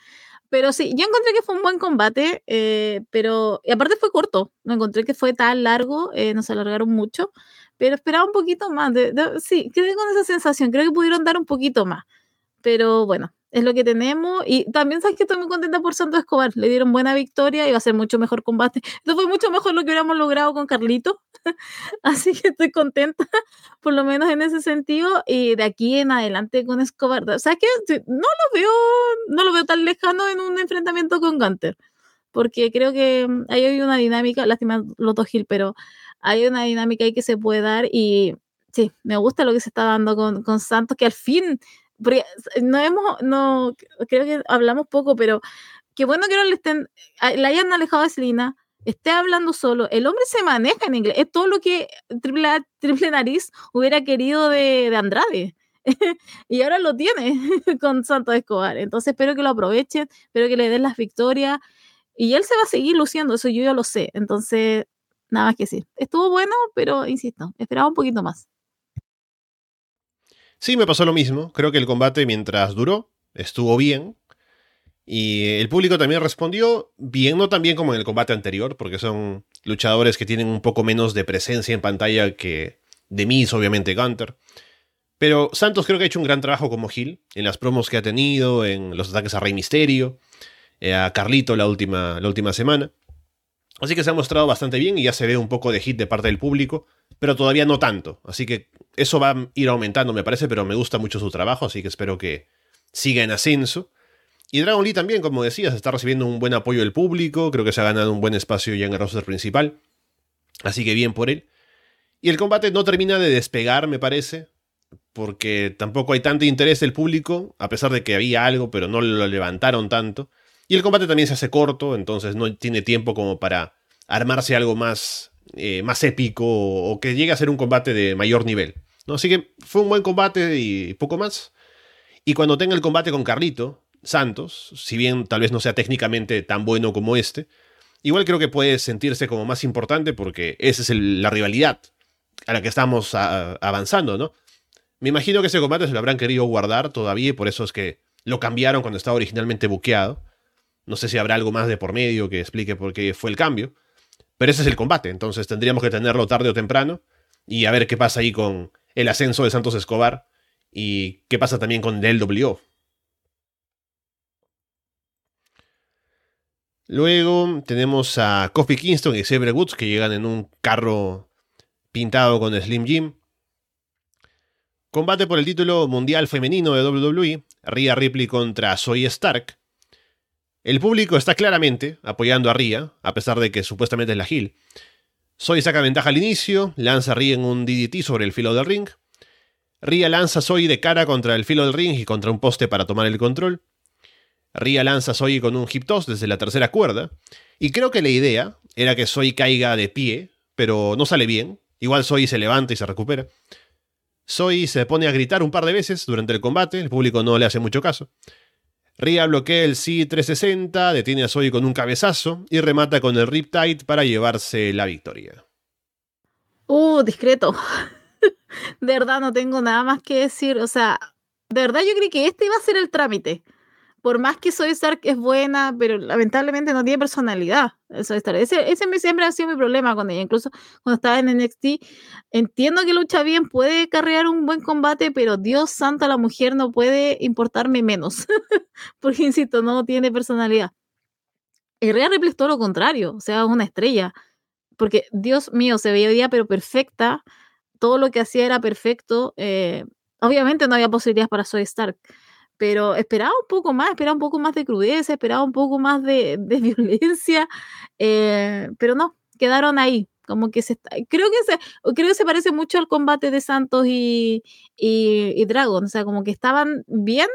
Pero sí, yo encontré que fue un buen combate, pero y aparte fue corto, no encontré que fue tan largo, no se alargaron mucho, pero esperaba un poquito más. De, sí, quedé con esa sensación, creo que pudieron dar un poquito más. Pero bueno, es lo que tenemos. Y también sabes que estoy muy contenta por Santo Escobar. Le dieron buena victoria y va a ser mucho mejor combate. Esto fue mucho mejor lo que hubiéramos logrado con Carlito. Así que estoy contenta, por lo menos en ese sentido. Y de aquí en adelante con Escobar. O sea que no lo veo, no lo veo tan lejano en un enfrentamiento con Gunter. Porque creo que mm, ahí hay una dinámica, lástima Loto Gil, pero hay una dinámica ahí que se puede dar y sí, me gusta lo que se está dando con, con Santos, que al fin, no hemos, no, creo que hablamos poco, pero qué bueno que no le estén, la hayan alejado de Selina, esté hablando solo, el hombre se maneja en inglés, es todo lo que Triple, triple Nariz hubiera querido de, de Andrade. y ahora lo tiene con Santos Escobar. Entonces espero que lo aprovechen, espero que le den las victorias. Y él se va a seguir luciendo, eso yo ya lo sé. Entonces, Nada más que sí. Estuvo bueno, pero insisto, esperaba un poquito más. Sí, me pasó lo mismo. Creo que el combate, mientras duró, estuvo bien. Y el público también respondió bien, no tan bien como en el combate anterior, porque son luchadores que tienen un poco menos de presencia en pantalla que de Miz, obviamente, Gunter. Pero Santos creo que ha hecho un gran trabajo como Gil, en las promos que ha tenido, en los ataques a Rey Misterio, eh, a Carlito la última, la última semana. Así que se ha mostrado bastante bien y ya se ve un poco de hit de parte del público, pero todavía no tanto. Así que eso va a ir aumentando, me parece, pero me gusta mucho su trabajo, así que espero que siga en ascenso. Y Dragon Lee también, como decías, está recibiendo un buen apoyo del público, creo que se ha ganado un buen espacio ya en el roster principal, así que bien por él. Y el combate no termina de despegar, me parece, porque tampoco hay tanto interés del público, a pesar de que había algo, pero no lo levantaron tanto. Y el combate también se hace corto, entonces no tiene tiempo como para armarse algo más, eh, más épico o, que llegue a ser un combate de mayor nivel. ¿no? Así que fue un buen combate y poco más. Y cuando tenga el combate con Carlito, Santos, si bien tal vez no sea técnicamente tan bueno como este, igual creo que puede sentirse como más importante porque esa es la rivalidad a la que estamos avanzando, ¿no? Me imagino que ese combate se lo habrán querido guardar todavía y por eso es que lo cambiaron cuando estaba originalmente buqueado. No sé si habrá algo más de por medio que explique por qué fue el cambio. Pero ese es el combate, entonces tendríamos que tenerlo tarde o temprano y a ver qué pasa ahí con el ascenso de Santos Escobar y qué pasa también con el LWO. Luego tenemos a Kofi Kingston y Xavier Woods que llegan en un carro pintado con Slim Jim. Combate por el título mundial femenino de WWE, Rhea Ripley contra Zoe Stark. El público está claramente apoyando a Ria, a pesar de que supuestamente es la Gil. Soy saca ventaja al inicio, lanza a Ria en un DDT sobre el filo del ring. Ria lanza a Soy de cara contra el filo del ring y contra un poste para tomar el control. Ria lanza a Soy con un hip toss desde la tercera cuerda. Y creo que la idea era que Soy caiga de pie, pero no sale bien. Igual Soy se levanta y se recupera. Soy se pone a gritar un par de veces durante el combate, el público no le hace mucho caso. Ria bloquea el C-360, detiene a Zoe con un cabezazo y remata con el Riptide para llevarse la victoria. Uh, discreto. de verdad no tengo nada más que decir. O sea, de verdad yo creí que este iba a ser el trámite por más que Soy Stark es buena, pero lamentablemente no tiene personalidad. Ese, ese siempre ha sido mi problema con ella. Incluso cuando estaba en NXT, entiendo que lucha bien, puede carrear un buen combate, pero Dios santo, la mujer no puede importarme menos. Porque, insisto, no tiene personalidad. Y Rhea Ripley es lo contrario, o sea, una estrella. Porque, Dios mío, se veía pero perfecta. Todo lo que hacía era perfecto. Eh, obviamente no había posibilidades para Zoe Stark, pero esperaba un poco más, esperaba un poco más de crudeza, esperaba un poco más de, violencia, eh, pero no, quedaron ahí. Como que se creo que se, creo que se parece mucho al combate de Santos y, y, Dragon, o sea, como que estaban bien,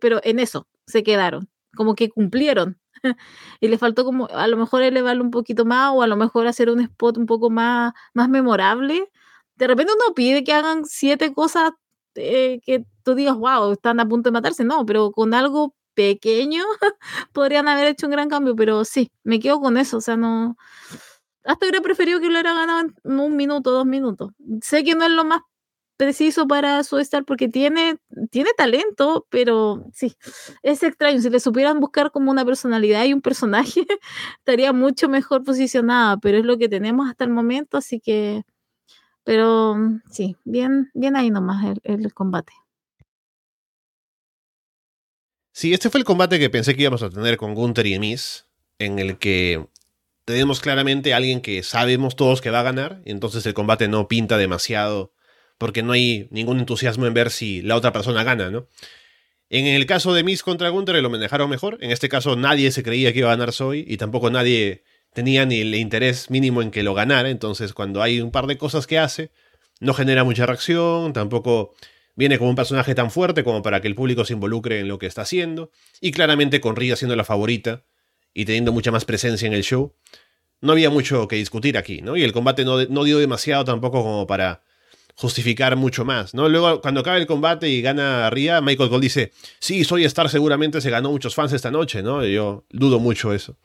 pero en eso se quedaron, como que cumplieron. y le faltó como a lo mejor elevarlo un poquito más o a lo mejor hacer un spot un poco más, más memorable. De repente uno pide que hagan siete cosas eh, que tú digas, wow, están a punto de matarse. No, pero con algo pequeño podrían haber hecho un gran cambio, pero sí, me quedo con eso. O sea, no. Hasta hubiera preferido que lo hubiera ganado en un minuto, dos minutos. Sé que no es lo más preciso para su estar porque tiene, tiene talento, pero sí, es extraño. Si le supieran buscar como una personalidad y un personaje, estaría mucho mejor posicionada, pero es lo que tenemos hasta el momento, así que pero mm, sí, bien, bien ahí nomás el, combate. Sí, este fue el combate que pensé que íbamos a tener con Gunther y Emis, en el que tenemos claramente a alguien que sabemos todos que va a ganar, y entonces el combate no pinta demasiado, porque no hay ningún entusiasmo en ver si la otra persona gana, ¿no? En el caso de Miss contra Gunther lo manejaron mejor, en este caso nadie se creía que iba a ganar Soy, y tampoco nadie tenía ni el interés mínimo en que lo ganara, entonces cuando hay un par de cosas que hace, no genera mucha reacción, tampoco viene como un personaje tan fuerte como para que el público se involucre en lo que está haciendo, y claramente con Ria siendo la favorita y teniendo mucha más presencia en el show, no había mucho que discutir aquí, ¿no? Y el combate no, no dio demasiado tampoco como para justificar mucho más, ¿no? Luego, cuando acaba el combate y gana Ria, Michael Cole dice, sí, Soy Star seguramente se ganó muchos fans esta noche, ¿no? yo dudo mucho eso.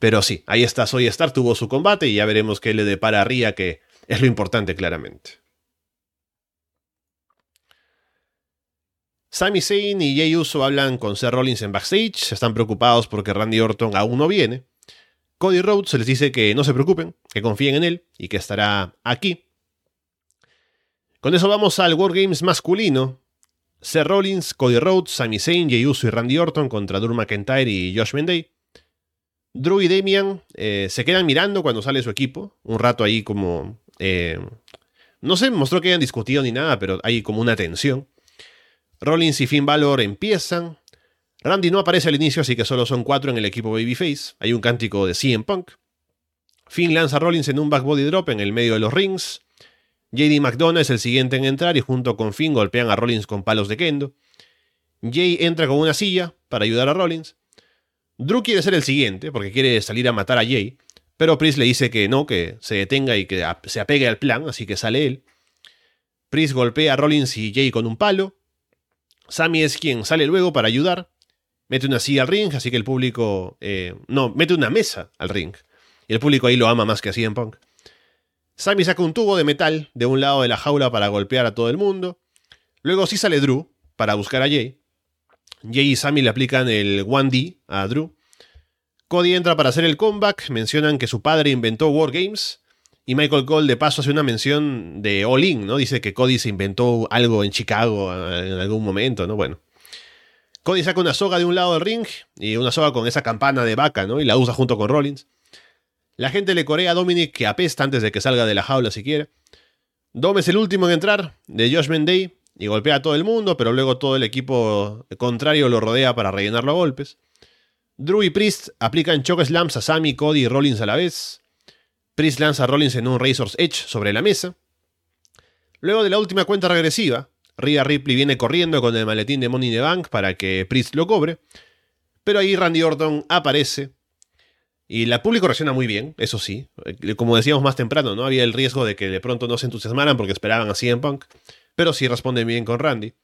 Pero sí, ahí está Soy Star, tuvo su combate y ya veremos qué le depara a Ria, que es lo importante claramente. Sami Zayn y Jey Uso hablan con Seth Rollins en backstage, están preocupados porque Randy Orton aún no viene. Cody Rhodes les dice que no se preocupen, que confíen en él y que estará aquí. Con eso vamos al Wargames masculino. Seth Rollins, Cody Rhodes, Sami Zayn, Jey Uso y Randy Orton contra Drew McIntyre y Josh Mendey. Drew y Damian eh, se quedan mirando cuando sale su equipo, un rato ahí como... Eh, no se mostró que hayan discutido ni nada, pero hay como una tensión. Rollins y Finn Balor empiezan. Randy no aparece al inicio, así que solo son cuatro en el equipo Babyface. Hay un cántico de CM Punk. Finn lanza a Rollins en un back body drop en el medio de los rings. JD McDonough es el siguiente en entrar y junto con Finn golpean a Rollins con palos de kendo. Jay entra con una silla para ayudar a Rollins. Drew quiere ser el siguiente porque quiere salir a matar a Jay, pero Priest le dice que no, que se detenga y que se apegue al plan, así que sale él. Priest golpea a Rollins y Jay con un palo. Sammy es quien sale luego para ayudar. Mete una silla al ring, así que el público... Eh, no, mete una mesa al ring. Y el público ahí lo ama más que así en Punk. Sammy saca un tubo de metal de un lado de la jaula para golpear a todo el mundo. Luego sí sale Drew para buscar a Jay. Jay y Sammy le aplican el 1D a Drew. Cody entra para hacer el comeback, mencionan que su padre inventó Wargames. Y Michael Cole de paso hace una mención de All In, ¿no? Dice que Cody se inventó algo en Chicago en algún momento, ¿no? Bueno. Cody saca una soga de un lado del ring y una soga con esa campana de vaca, ¿no? Y la usa junto con Rollins. La gente le corea a Dominic que apesta antes de que salga de la jaula si quiere. Dom es el último en entrar, de Josh Day y golpea a todo el mundo, pero luego todo el equipo contrario lo rodea para rellenarlo a golpes. Drew y Priest aplican choke slams a Sammy, Cody y Rollins a la vez. Priest lanza a Rollins en un Razor's Edge sobre la mesa. Luego de la última cuenta regresiva, Rhea Ripley viene corriendo con el maletín de Money in the Bank para que Priest lo cobre. Pero ahí Randy Orton aparece. Y la público reacciona muy bien, eso sí. Como decíamos más temprano, ¿no? Había el riesgo de que de pronto no se entusiasmaran porque esperaban a CM Punk pero sí responden bien con Randy.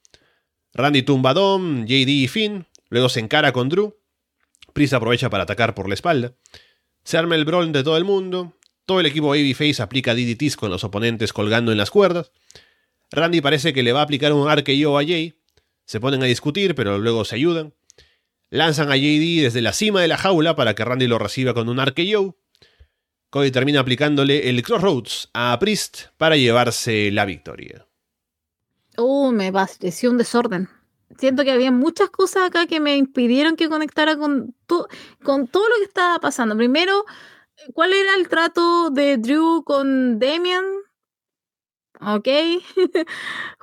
Randy tumba a Dom, JD y Finn, luego se encara con Drew. Priest aprovecha para atacar por la espalda. Se arma el brawl de todo el mundo. Todo el equipo Babyface aplica DDTs con los oponentes colgando en las cuerdas. Randy parece que le va a aplicar un RKO a Jay. Se ponen a discutir, pero luego se ayudan. Lanzan a JD desde la cima de la jaula para que Randy lo reciba con un RKO. Cody termina aplicándole el Crossroads a Priest para llevarse la victoria. Oh, me pareció un desorden. Siento que había muchas cosas acá que me impidieron que conectara con, con todo lo que estaba pasando. Primero, ¿cuál era el trato de Drew con Damian? ok,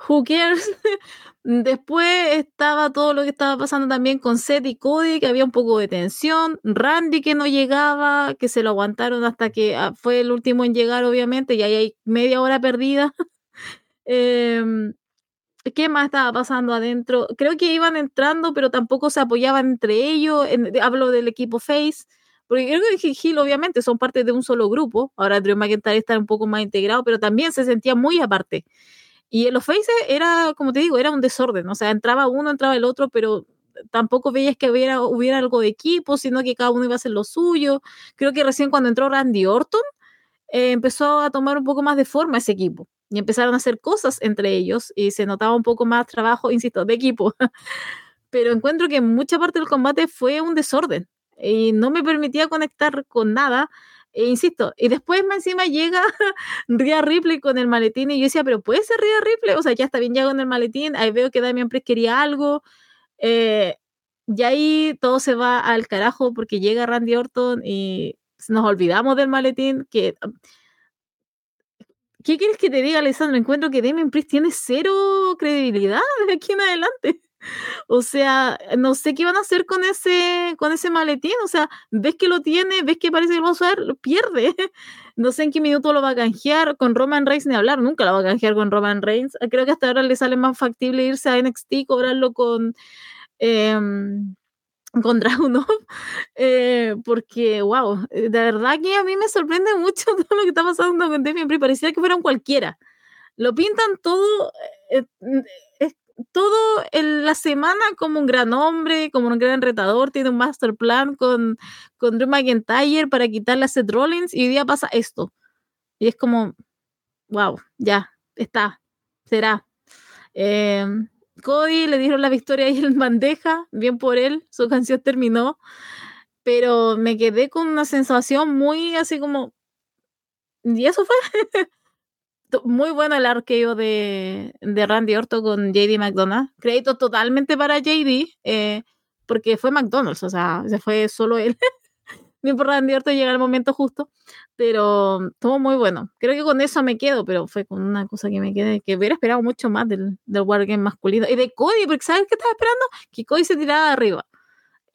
who cares. Después estaba todo lo que estaba pasando también con Seth y Cody, que había un poco de tensión. Randy que no llegaba, que se lo aguantaron hasta que ah, fue el último en llegar, obviamente, y ahí hay media hora perdida. Em, ¿Qué más estaba pasando adentro? Creo que iban entrando, pero tampoco se apoyaban entre ellos. hablo del equipo Face. Porque creo que Gil obviamente son parte de un solo grupo. Ahora Drew McIntyre está un poco más integrado, pero también se sentía muy aparte. Y en los faces era, como te digo, era un desorden. O sea, entraba uno, entraba el otro, pero tampoco veías que hubiera, hubiera algo de equipo, sino que cada uno iba a hacer lo suyo. Creo que recién cuando entró Randy Orton, eh, empezó a tomar un poco más de forma ese equipo. Y empezaron a hacer cosas entre ellos y se notaba un poco más trabajo, insisto, de equipo. pero encuentro que mucha parte del combate fue un desorden y no me permitía conectar con nada. E insisto, y después encima llega Rhea Ripley con el maletín y yo decía, pero puede ser Rhea Ripley, o sea, ya está bien ya con el maletín, ahí veo que Damian Priest quería algo, eh, y ahí todo se va al carajo porque llega Randy Orton y nos olvidamos del maletín, que... ¿Qué quieres que te diga, Alessandro? Encuentro que Damian Priest tiene cero credibilidad de aquí en adelante. O sea, no sé qué van a hacer con ese, con ese maletín. O sea, ves que lo tiene, ves que parece que lo va a usar, lo pierde. No sé en qué minuto lo va a canjear. Con Roman Reigns ni hablar, nunca lo va a canjear con Roman Reigns. Creo que hasta ahora le sale más factible irse a NXT, cobrarlo con. Em, con Dragunov, eh, porque, wow, de verdad que a mí me sorprende mucho todo lo que está pasando con Priest, parecía que fueran cualquiera. Lo pintan todo, eh, todo en la semana como un gran hombre, como un gran retador, tiene un master plan con, con Drew McIntyre para quitarle a Seth Rollins y hoy día pasa esto. Y es como, wow, ya, está, será. Em, Cody le dieron la victoria ahí en bandeja, bien por él, su canción terminó, pero me quedé con una sensación muy así como, y eso fue. muy bueno el arqueo de, de, Randy Orton con JD McDonald. Crédito totalmente para JD, eh, porque fue McDonald's, o sea, se fue solo él. Bien por Randy Orton llega el momento justo, pero estuvo muy bueno. Creo que con eso me quedo, pero fue con una cosa que me quedé, que hubiera esperado mucho más del, del Wargame masculino. Y de Cody, porque ¿sabes qué estaba esperando? Que Cody se tirara de arriba.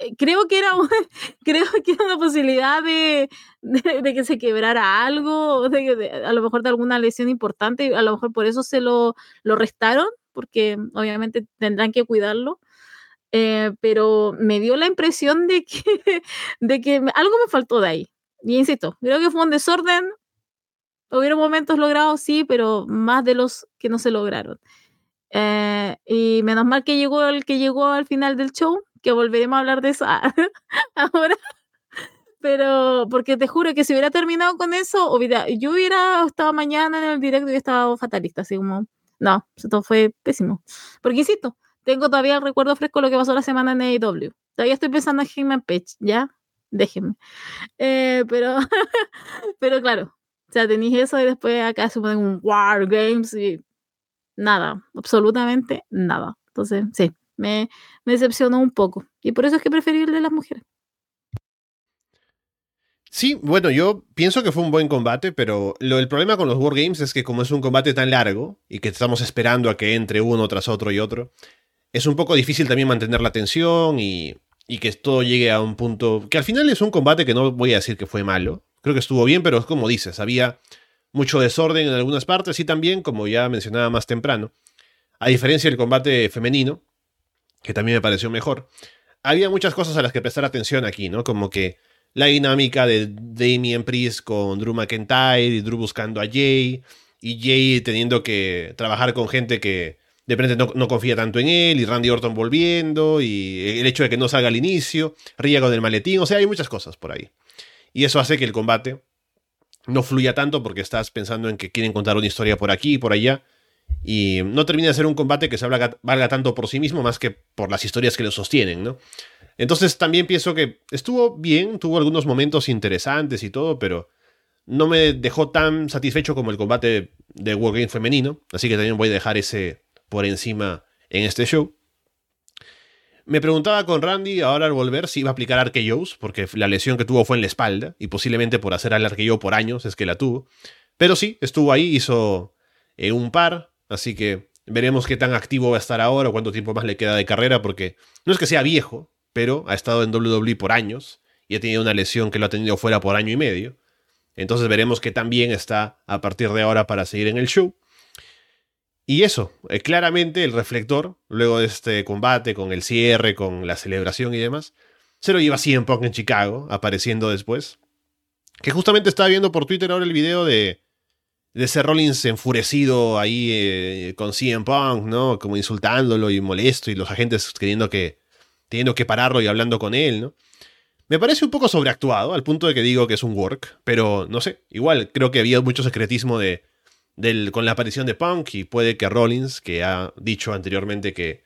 Eh, creo que era creo que era una posibilidad de, de, que se quebrara algo, de, a lo mejor de alguna lesión importante, a lo mejor por eso se lo, lo restaron, porque obviamente tendrán que cuidarlo. Eh, pero me dio la impresión de que, de que algo me faltó de ahí. Y insisto, creo que fue un desorden. Hubieron momentos logrados, sí, pero más de los que no se lograron. Eh, y menos mal que llegó el que llegó al final del show, que volveremos a hablar de eso ahora. Pero, porque te juro que si hubiera terminado con eso, hubiera, yo hubiera estado mañana en el directo y estaba fatalista, así como, no, esto fue pésimo. Porque insisto, tengo todavía el recuerdo fresco de lo que pasó la semana en AEW. Todavía estoy pensando en Hangman Page, ¿ya? Déjenme. Eh, pero, pero claro, o sea, tenéis eso y después acá se ponen un War Games y nada, absolutamente nada. Entonces, sí, me, decepcionó un poco. Y por eso es que preferí el de las mujeres. Sí, bueno, yo pienso que fue un buen combate, pero lo, el problema con los Wargames es que como es un combate tan largo y que estamos esperando a que entre uno tras otro y otro, es un poco difícil también mantener la tensión y, y que todo llegue a un punto que al final es un combate que no voy a decir que fue malo. Creo que estuvo bien, pero es como dices, había mucho desorden en algunas partes y también, como ya mencionaba más temprano, a diferencia del combate femenino, que también me pareció mejor, había muchas cosas a las que prestar atención aquí, ¿no? Como que la dinámica de Damien Priest con Drew McIntyre y Drew buscando a Jay y Jay teniendo que trabajar con gente que de repente no, confía tanto en él y Randy Orton volviendo y el hecho de que no salga al inicio, Ría con el maletín, o sea, hay muchas cosas por ahí. Y eso hace que el combate no fluya tanto porque estás pensando en que quieren contar una historia por aquí y por allá y no termina de ser un combate que se valga, tanto por sí mismo más que por las historias que lo sostienen, ¿no? Entonces también pienso que estuvo bien, tuvo algunos momentos interesantes y todo, pero no me dejó tan satisfecho como el combate de Wargame femenino, así que también voy a dejar ese por encima en este show. Me preguntaba con Randy ahora al volver si iba a aplicar RKOs, porque la lesión que tuvo fue en la espalda, y posiblemente por hacer al RKO por años es que la tuvo. Pero sí, estuvo ahí, hizo en un par, así que veremos qué tan activo va a estar ahora o cuánto tiempo más le queda de carrera, porque no es que sea viejo, pero ha estado en WWE por años y ha tenido una lesión que lo ha tenido fuera por año y medio. Entonces veremos qué tan bien está a partir de ahora para seguir en el show. Y eso, eh, claramente el reflector, luego de este combate, con el cierre, con la celebración y demás, se lo lleva CM Punk en Chicago, apareciendo después. Que justamente estaba viendo por Twitter ahora el video de, de ese Rollins enfurecido ahí eh, con CM Punk, ¿no? Como insultándolo y molesto y los agentes queriendo que, teniendo que pararlo y hablando con él, ¿no? Me parece un poco sobreactuado, al punto de que digo que es un work, pero no sé, igual creo que había mucho secretismo de, con la aparición de Punk y puede que Rollins, que ha dicho anteriormente que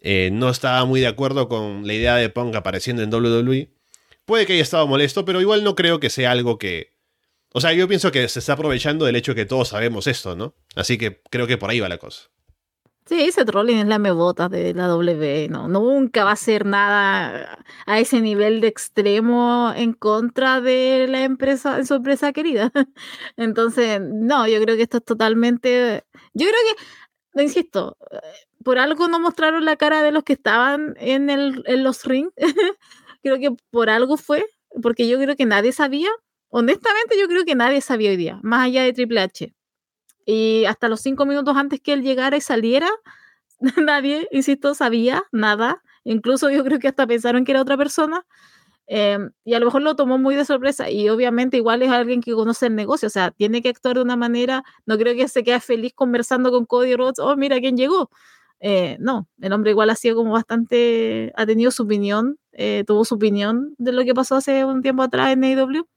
eh, no estaba muy de acuerdo con la idea de Punk apareciendo en WWE, puede que haya estado molesto, pero igual no creo que sea algo que... O sea, yo pienso que se está aprovechando del hecho que todos sabemos esto, ¿no? Así que creo que por ahí va la cosa. Sí, ese Rollins es la mebota de la W, no, nunca va a hacer nada a ese nivel de extremo en contra de la empresa, su empresa querida. Entonces, no, yo creo que esto es totalmente, yo creo que, insisto, por algo no mostraron la cara de los que estaban en, el, en los rings. creo que por algo fue, porque yo creo que nadie sabía, honestamente yo creo que nadie sabía hoy día, más allá de Triple H. Y hasta los cinco minutos antes que él llegara y saliera, nadie, insisto, sabía nada. Incluso yo creo que hasta pensaron que era otra persona. Em, y a lo mejor lo tomó muy de sorpresa. Y obviamente igual es alguien que conoce el negocio. O sea, tiene que actuar de una manera. No creo que se quede feliz conversando con Cody Rhodes. Oh, mira quién llegó. Eh, no, el hombre igual ha sido como bastante, ha tenido su opinión, eh, tuvo su opinión de lo que pasó hace un tiempo atrás en AEW,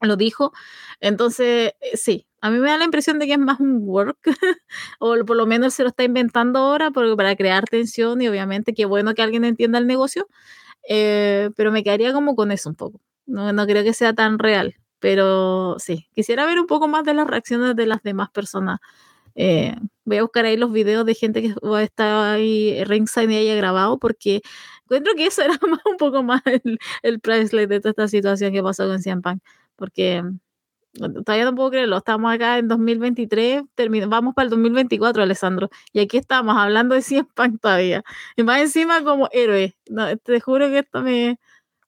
lo dijo. Entonces, eh, sí, a mí me da la impresión de que es más un work, o por lo menos se lo está inventando ahora para crear tensión y obviamente qué bueno que alguien entienda el negocio, eh, pero me quedaría como con eso un poco. No, no creo que sea tan real, pero sí, quisiera ver un poco más de las reacciones de las demás personas. Eh, voy a buscar ahí los videos de gente que está ahí ringside y haya grabado porque encuentro que eso era un poco más el, el de toda esta situación que pasó con Cian Punk porque todavía no puedo creerlo, estamos acá en 2023, vamos para el 2024, Alessandro, y aquí estamos hablando de 100 Punk todavía, y más encima como héroe, te juro que esto me,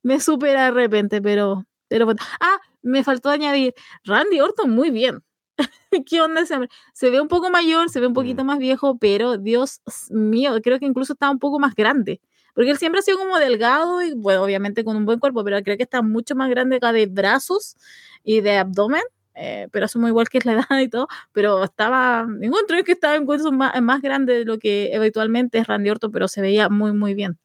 me supera de repente, pero, pero, ah, me faltó añadir, Randy Orton muy bien, ¿Qué onda ese hombre? Se ve un poco mayor, se ve un poquito mm. más viejo, pero Dios mío, creo que incluso está un poco más grande. Porque él siempre ha sido como delgado y, bueno, obviamente con un buen cuerpo, pero creo que está mucho más grande acá de brazos y de abdomen, eh, pero asumo igual que es la edad y todo, pero estaba, encuentro que estaba en más, más grande de lo que eventualmente es Randy Orton, pero se veía muy, muy bien.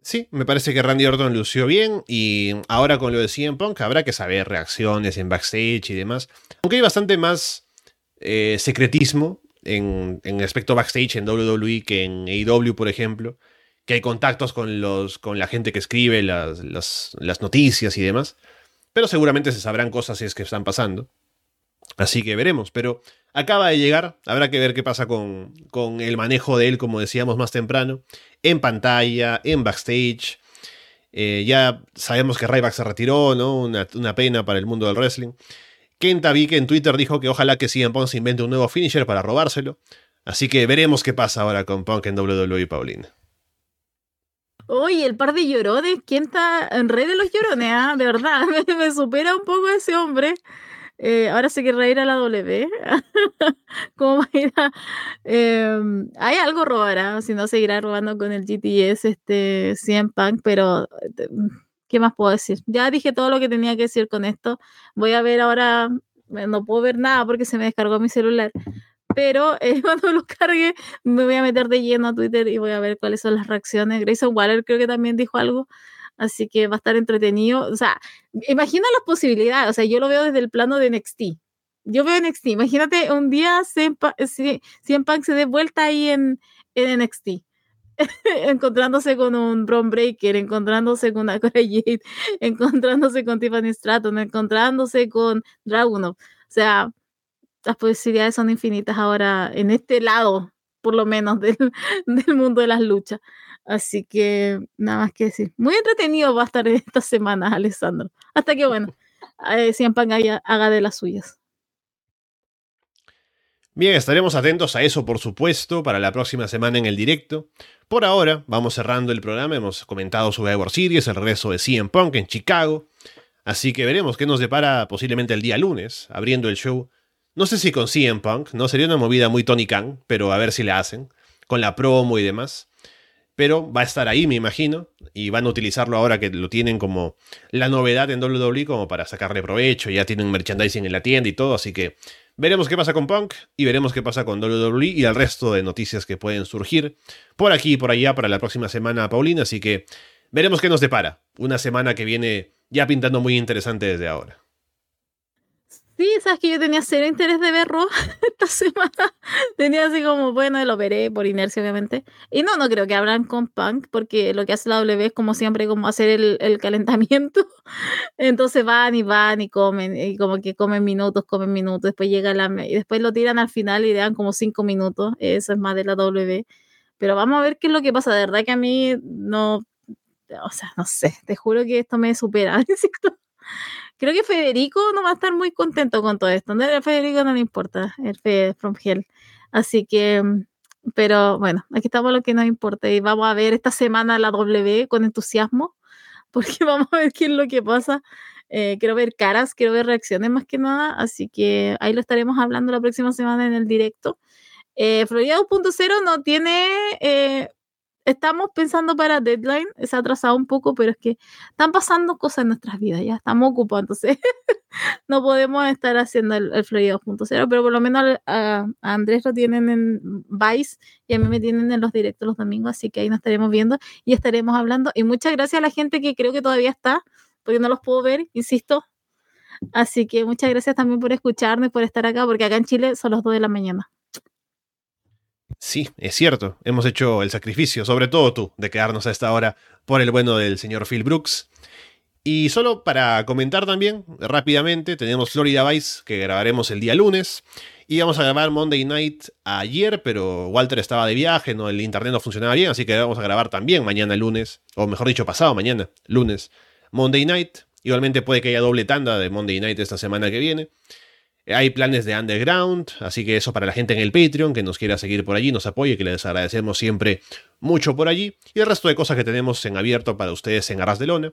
Sí, me parece que Randy Orton lució bien y ahora con lo de CM Punk habrá que saber reacciones en backstage y demás. Aunque hay bastante más eh, secretismo en, en aspecto backstage en WWE que en AEW, por ejemplo que hay contactos con, los, con la gente que escribe las, las, noticias y demás. Pero seguramente se sabrán cosas si es que están pasando. Así que veremos. Pero acaba de llegar. Habrá que ver qué pasa con, con el manejo de él, como decíamos más temprano. En pantalla, en backstage. Eh, ya sabemos que Ryback se retiró, ¿no? Una, pena para el mundo del wrestling. Kenta vi que en Twitter dijo que ojalá que CM Punk se invente un nuevo finisher para robárselo. Así que veremos qué pasa ahora con Punk en WWE Pauline. Oye, el par de llorones, ¿quién está en rey de los llorones? Ah? De verdad, me, supera un poco ese hombre. Eh, ahora se querrá ir a la W. ¿Cómo va a ir em, hay algo robará, si no seguirá robando con el GTS este 100 Punk, pero eh, ¿qué más puedo decir? Ya dije todo lo que tenía que decir con esto. Voy a ver ahora, no puedo ver nada porque se me descargó mi celular, pero eh, cuando lo cargue me voy a meter de lleno a Twitter y voy a ver cuáles son las reacciones. Grayson Waller creo que también dijo algo, así que va a estar entretenido. O sea, imagina las posibilidades, o sea, yo lo veo desde el plano de NXT. Yo veo NXT, imagínate un día CM Punk se dé vuelta ahí en, en NXT. encontrándose con un Bron Breaker, encontrándose con Akora Jade, encontrándose con Tiffany Stratton, encontrándose con Dragunov. O sea, las posibilidades son infinitas ahora en este lado, por lo menos, del, mundo de las luchas. Así que nada más que decir. Muy entretenido va a estar esta semana, Alessandro. Hasta que, bueno, eh, Punk haga de las suyas. Bien, estaremos atentos a eso, por supuesto, para la próxima semana en el directo. Por ahora, vamos cerrando el programa. Hemos comentado sobre War Series, el regreso de CM Punk en Chicago. Así que veremos qué nos depara posiblemente el día lunes, abriendo el show. No sé si con CM Punk, no sería una movida muy Tony Khan, pero a ver si la hacen, con la promo y demás. Pero va a estar ahí, me imagino, y van a utilizarlo ahora que lo tienen como la novedad en WWE, como para sacarle provecho. Ya tienen merchandising en la tienda y todo, así que Veremos qué pasa con Punk y veremos qué pasa con WWE y el resto de noticias que pueden surgir por aquí y por allá para la próxima semana, Paulina. Así que veremos qué nos depara. Una semana que viene ya pintando muy interesante desde ahora. Sí, sabes que yo tenía cero interés de verlo esta semana. tenía así como, bueno, lo veré por inercia, obviamente. Y no, no creo que hablan con Punk, porque lo que hace la W es como siempre, como hacer el, el calentamiento. Entonces van y van y comen, y como que comen minutos, comen minutos, después llega la. y después lo tiran al final y dan como cinco minutos. Eso es más de la W. Pero vamos a ver qué es lo que pasa. De verdad que a mí no. O sea, no sé, te juro que esto me supera. Creo que Federico no va a estar muy contento con todo esto. A Federico no le importa el Fede from Hell. Así que, mm, pero bueno, aquí estamos lo que nos importa. Y vamos a ver esta semana la W con entusiasmo, porque vamos a ver qué es lo que pasa. Eh, quiero ver caras, quiero ver reacciones más que nada. Así que ahí lo estaremos hablando la próxima semana en el directo. Eh, Florida 2.0 no tiene eh, estamos pensando para deadline, se ha atrasado un poco, pero es que están pasando cosas en nuestras vidas, ya estamos ocupados, entonces no podemos estar haciendo el, el Florida 2.0, pero por lo menos a, Andrés lo tienen en Vice y a mí me tienen en los directos los domingos, así que ahí nos estaremos viendo y estaremos hablando. Y muchas gracias a la gente que creo que todavía está, porque no los puedo ver, insisto. Así que muchas gracias también por escucharme, por estar acá, porque acá en Chile son las 2 de la mañana. Sí, es cierto, hemos hecho el sacrificio, sobre todo tú, de quedarnos a esta hora por el bueno del señor Phil Brooks. Y solo para comentar también, rápidamente, tenemos Florida Vice que grabaremos el día lunes. Íbamos a grabar Monday Night ayer, pero Walter estaba de viaje, no, el internet no funcionaba bien, así que vamos a grabar también mañana lunes, o mejor dicho, pasado mañana, lunes, Monday Night. Igualmente puede que haya doble tanda de Monday Night esta semana que viene. Hay planes de underground, así que eso para la gente en el Patreon que nos quiera seguir por allí, nos apoye, que les agradecemos siempre mucho por allí. Y el resto de cosas que tenemos en abierto para ustedes en Arras de Lona.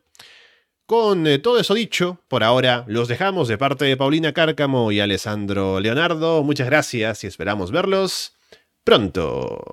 Con eh, todo eso dicho, por ahora los dejamos de parte de Paulina Cárcamo y Alessandro Leonardo. Muchas gracias y esperamos verlos pronto.